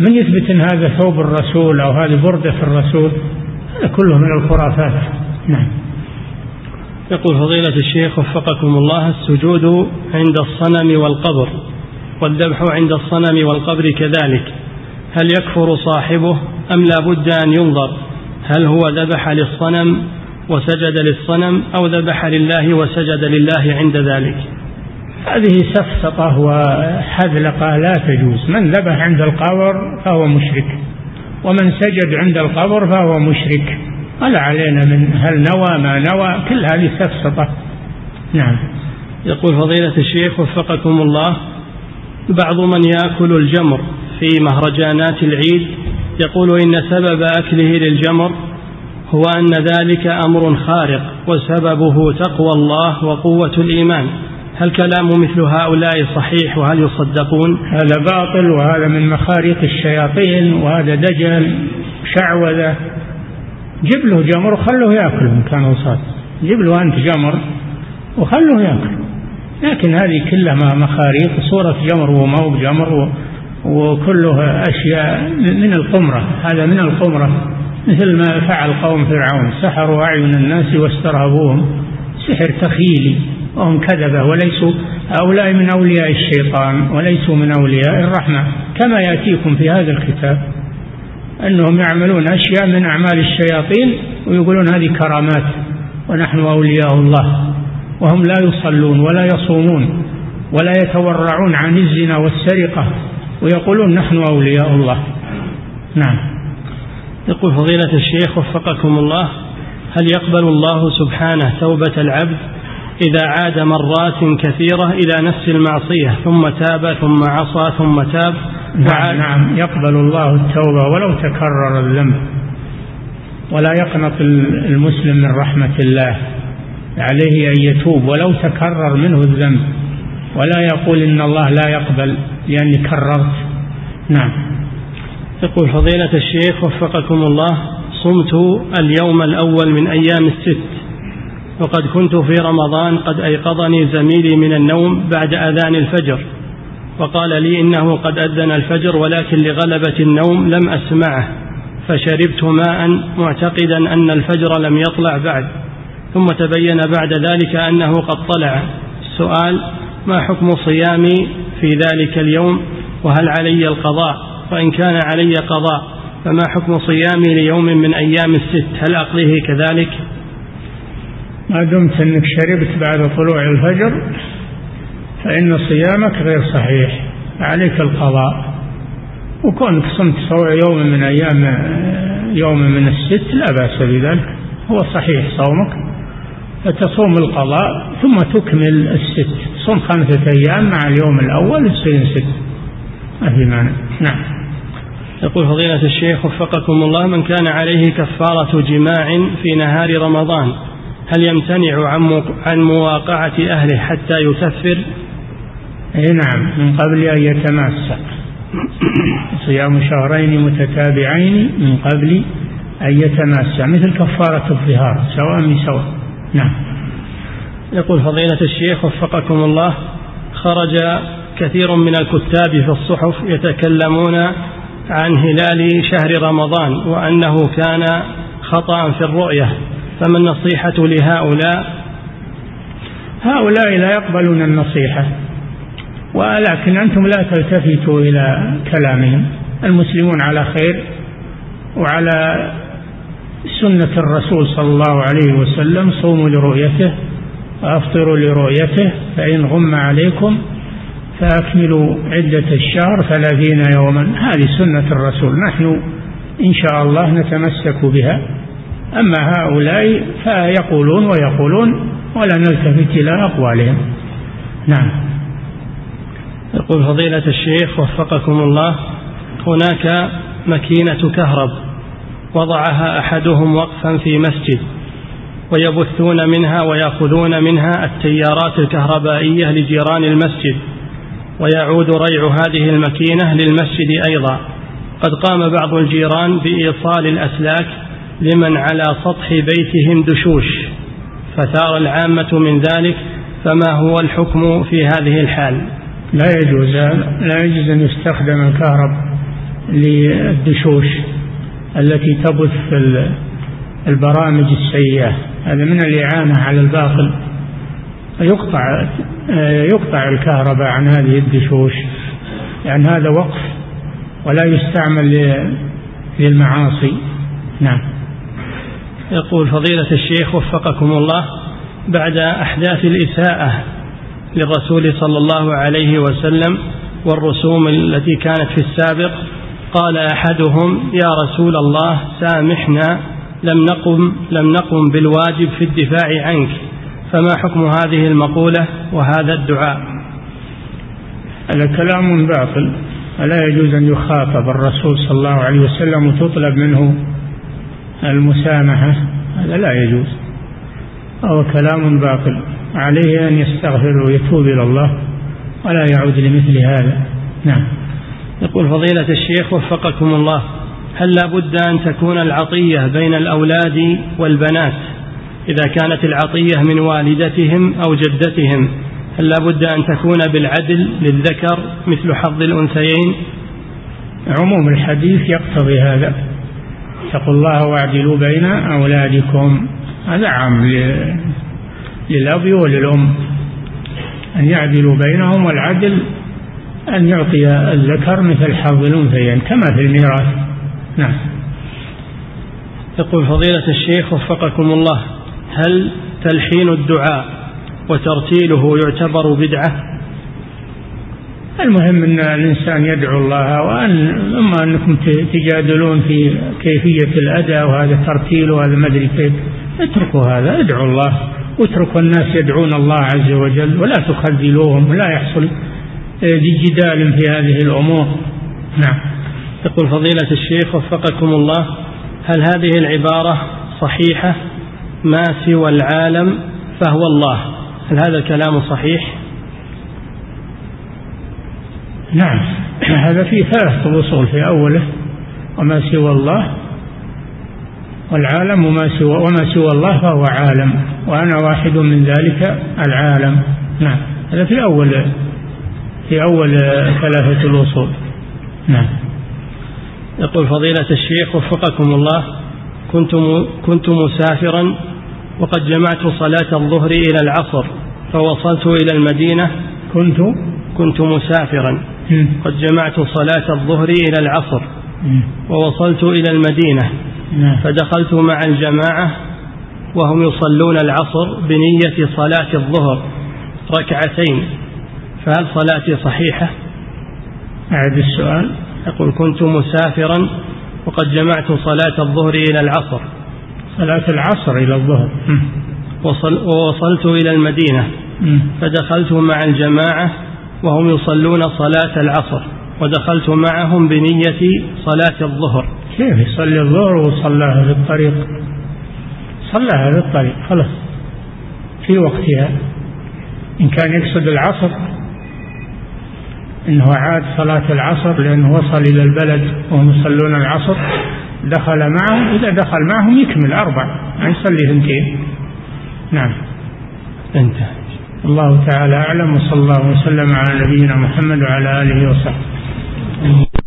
B: من يثبت أن هذا ثوب الرسول أو هذه بردة الرسول؟ هذا كله من الخرافات. نعم.
A: يقول فضيلة الشيخ وفقكم الله السجود عند الصنم والقبر والذبح عند الصنم والقبر كذلك. هل يكفر صاحبه أم لا بد أن ينظر؟ هل هو ذبح للصنم وسجد للصنم أو ذبح لله وسجد لله عند ذلك؟
B: هذه سفسطة وحذلقة لا تجوز. من ذبح عند القبر فهو مشرك ومن سجد عند القبر فهو مشرك. ولا علينا من هل نوى ما نوى كل هذه سفسطة نعم.
A: يقول فضيلة الشيخ وفقكم الله بعض من يأكل الجمر في مهرجانات العيد يقول إن سبب أكله للجمر هو أن ذلك أمر خارق وسببه تقوى الله وقوة الإيمان. هل كلام مثل هؤلاء صحيح؟ وهل يصدقون؟
B: هذا باطل وهذا من مخاريق الشياطين وهذا دجل شعوذة. جيب له جمر وخله ياكل إن كان وصاد. جيب له أنت جمر وخله ياكل. لكن هذه كلها مخاريق صورة جمر وما هو بجمر وكله أشياء من القمرة. هذا من القمرة. مثل ما فعل قوم فرعون. سحروا أعين الناس واسترهبوهم. سحر تخيلي. وهم كذبة. وليسوا هؤلاء من أولياء الشيطان. وليسوا من أولياء الرحمة. كما يأتيكم في هذا الكتاب. أنهم يعملون أشياء من أعمال الشياطين ويقولون هذه كرامات ونحن أولياء الله وهم لا يصلون ولا يصومون ولا يتورعون عن الزنا والسرقة ويقولون نحن أولياء الله. نعم.
A: يقول فضيلة الشيخ وفقكم الله هل يقبل الله سبحانه توبة العبد إذا عاد مرات كثيرة إلى نفس المعصية ثم تاب ثم عصى ثم تاب؟
B: نعم, نعم. يقبل الله التوبة ولو تكرر الذنب. ولا يقنط المسلم من رحمة الله. عليه أن يتوب ولو تكرر منه الذنب. ولا يقول إن الله لا يقبل لأني كررت. نعم.
A: يقول فضيلة الشيخ وفقكم الله صمت اليوم الأول من أيام الست. وقد كنت في رمضان قد أيقظني زميلي من النوم بعد أذان الفجر. وقال لي إنه قد أذن الفجر ولكن لغلبة النوم لم أسمعه فشربت ماء معتقدا أن الفجر لم يطلع بعد. ثم تبين بعد ذلك أنه قد طلع. السؤال ما حكم صيامي في ذلك اليوم؟ وهل علي القضاء؟ وإن كان علي قضاء فما حكم صيامي ليوم من أيام الست؟ هل أقضيه كذلك؟
B: ما دمت أنك شربت بعد طلوع الفجر. فإن صيامك غير صحيح عليك القضاء. وكونك صمت يوم من أيام يوم من الست لا بأس بذلك. هو صحيح صومك. فتصوم القضاء ثم تكمل الست. صوم خمسة أيام مع اليوم الأول يصير ست. ما في مانع. نعم.
A: يقول فضيلة الشيخ وفقكم الله من كان عليه كفارة جماع في نهار رمضان هل يمتنع عن مواقعة أهله حتى يكفر؟
B: أي نعم من قبل أن يتماسى صيام شهرين متتابعين من قبل أن يتماسى مثل كفارة الظهار سواء بسواء نعم.
A: يقول فضيلة الشيخ وفقكم الله خرج كثير من الكتاب في الصحف يتكلمون عن هلال شهر رمضان وأنه كان خطأ في الرؤية. فما النصيحة لهؤلاء؟
B: هؤلاء لا يقبلون النصيحة. ولكن أنتم لا تلتفتوا إلى كلامهم. المسلمون على خير وعلى سنة الرسول صلى الله عليه وسلم. صوموا لرؤيته وأفطروا لرؤيته فإن غم عليكم فأكملوا عدة الشهر ثلاثين يوما. هذه سنة الرسول. نحن إن شاء الله نتمسك بها. أما هؤلاء فيقولون ويقولون ولا نلتفت إلى أقوالهم. نعم.
A: يقول فضيلة الشيخ وفقكم الله هناك مكينة كهرب وضعها أحدهم وقفا في مسجد ويبثون منها ويأخذون منها التيارات الكهربائية لجيران المسجد ويعود ريع هذه المكينة للمسجد أيضا. قد قام بعض الجيران بإيصال الأسلاك لمن على سطح بيتهم دشوش فثار العامة من ذلك فما هو الحكم في هذه الحال؟
B: لا يجوز لا يجوز أن يستخدم الكهرب للدشوش التي تبث البرامج السيئة. هذا من الإعانة على الباطل. يقطع يقطع الكهرباء عن هذه الدشوش يعني هذا وقف ولا يستعمل للمعاصي. نعم.
A: يقول فضيلة الشيخ وفقكم الله بعد أحداث الإساءة للرسول صلى الله عليه وسلم والرسوم التي كانت في السابق. قال أحدهم يا رسول الله سامحنا لم نقم لم نقم بالواجب في الدفاع عنك فما حكم هذه المقولة وهذا الدعاء؟
B: هذا كلام باطل. ولا يجوز أن يخاطب الرسول صلى الله عليه وسلم وتطلب منه المسامحة؟ هذا لا يجوز. هو كلام باطل. عليه أن يستغفر ويتوب إلى الله ولا يعود لمثل هذا. نعم.
A: يقول فضيلة الشيخ وفقكم الله هل لا بد أن تكون العطية بين الأولاد والبنات؟ إذا كانت العطية من والدتهم أو جدتهم هل لا بد أن تكون بالعدل للذكر مثل حظ الأنثيين؟
B: عموم الحديث يقتضي هذا. اتقوا الله واعدلوا بين أولادكم. هذا عام للأب وللأم. أن يعدلوا بينهم والعدل أن يعطي الذكر مثل حظ الأنثيين كما في الميراث. نعم.
A: يقول فضيلة الشيخ وفقكم الله هل تلحين الدعاء وترتيله يعتبر بدعة؟
B: المهم أن الإنسان يدعو الله وأن أما أنكم تجادلون في كيفية الأداء وهذا ترتيل وهذا ما أدري كيف اتركوا هذا ادعوا الله. واتركوا الناس يدعون الله عز وجل ولا تخذلوهم ولا يحصل جدال في هذه الأمور. نعم.
A: يقول فضيلة الشيخ وفقكم الله هل هذه العبارة صحيحة؟ ما سوى العالم فهو الله. هل هذا الكلام صحيح؟
B: نعم. هذا فيه ثلاثة أصول في أوله. وما سوى الله؟ والعالم وما سوى وما سوى الله فهو عالم. وأنا واحد من ذلك العالم. نعم. هذا في أول في أول ثلاثة الأصول نعم.
A: يقول فضيلة الشيخ وفقكم الله. كنت كنت مسافرا وقد جمعت صلاة الظهر إلى العصر فوصلت إلى المدينة.
B: كنت؟
A: كنت مسافرا. قد جمعت صلاة الظهر إلى العصر ووصلت إلى المدينة. فدخلت مع الجماعة وهم يصلون العصر بنية صلاة الظهر ركعتين. فهل صلاتي صحيحة؟
B: أعد السؤال.
A: يقول كنت مسافرا وقد جمعت صلاة الظهر إلى العصر.
B: صلاة العصر إلى الظهر.
A: وصل ووصلت إلى المدينة. فدخلت مع الجماعة وهم يصلون صلاة العصر. ودخلت معهم بنية صلاة الظهر.
B: كيف يصلي الظهر وصلاها في الطريق؟ صلاها في الطريق خلاص. في وقتها. إن كان يقصد العصر إنه عاد صلاة العصر لأنه وصل إلى البلد وهم يصلون العصر. دخل معهم إذا دخل معهم يكمل أربع ما يصلي اثنتين نعم.
A: انتهى.
B: الله تعالى أعلم وصلى الله وسلم على نبينا محمد وعلى آله وصحبه.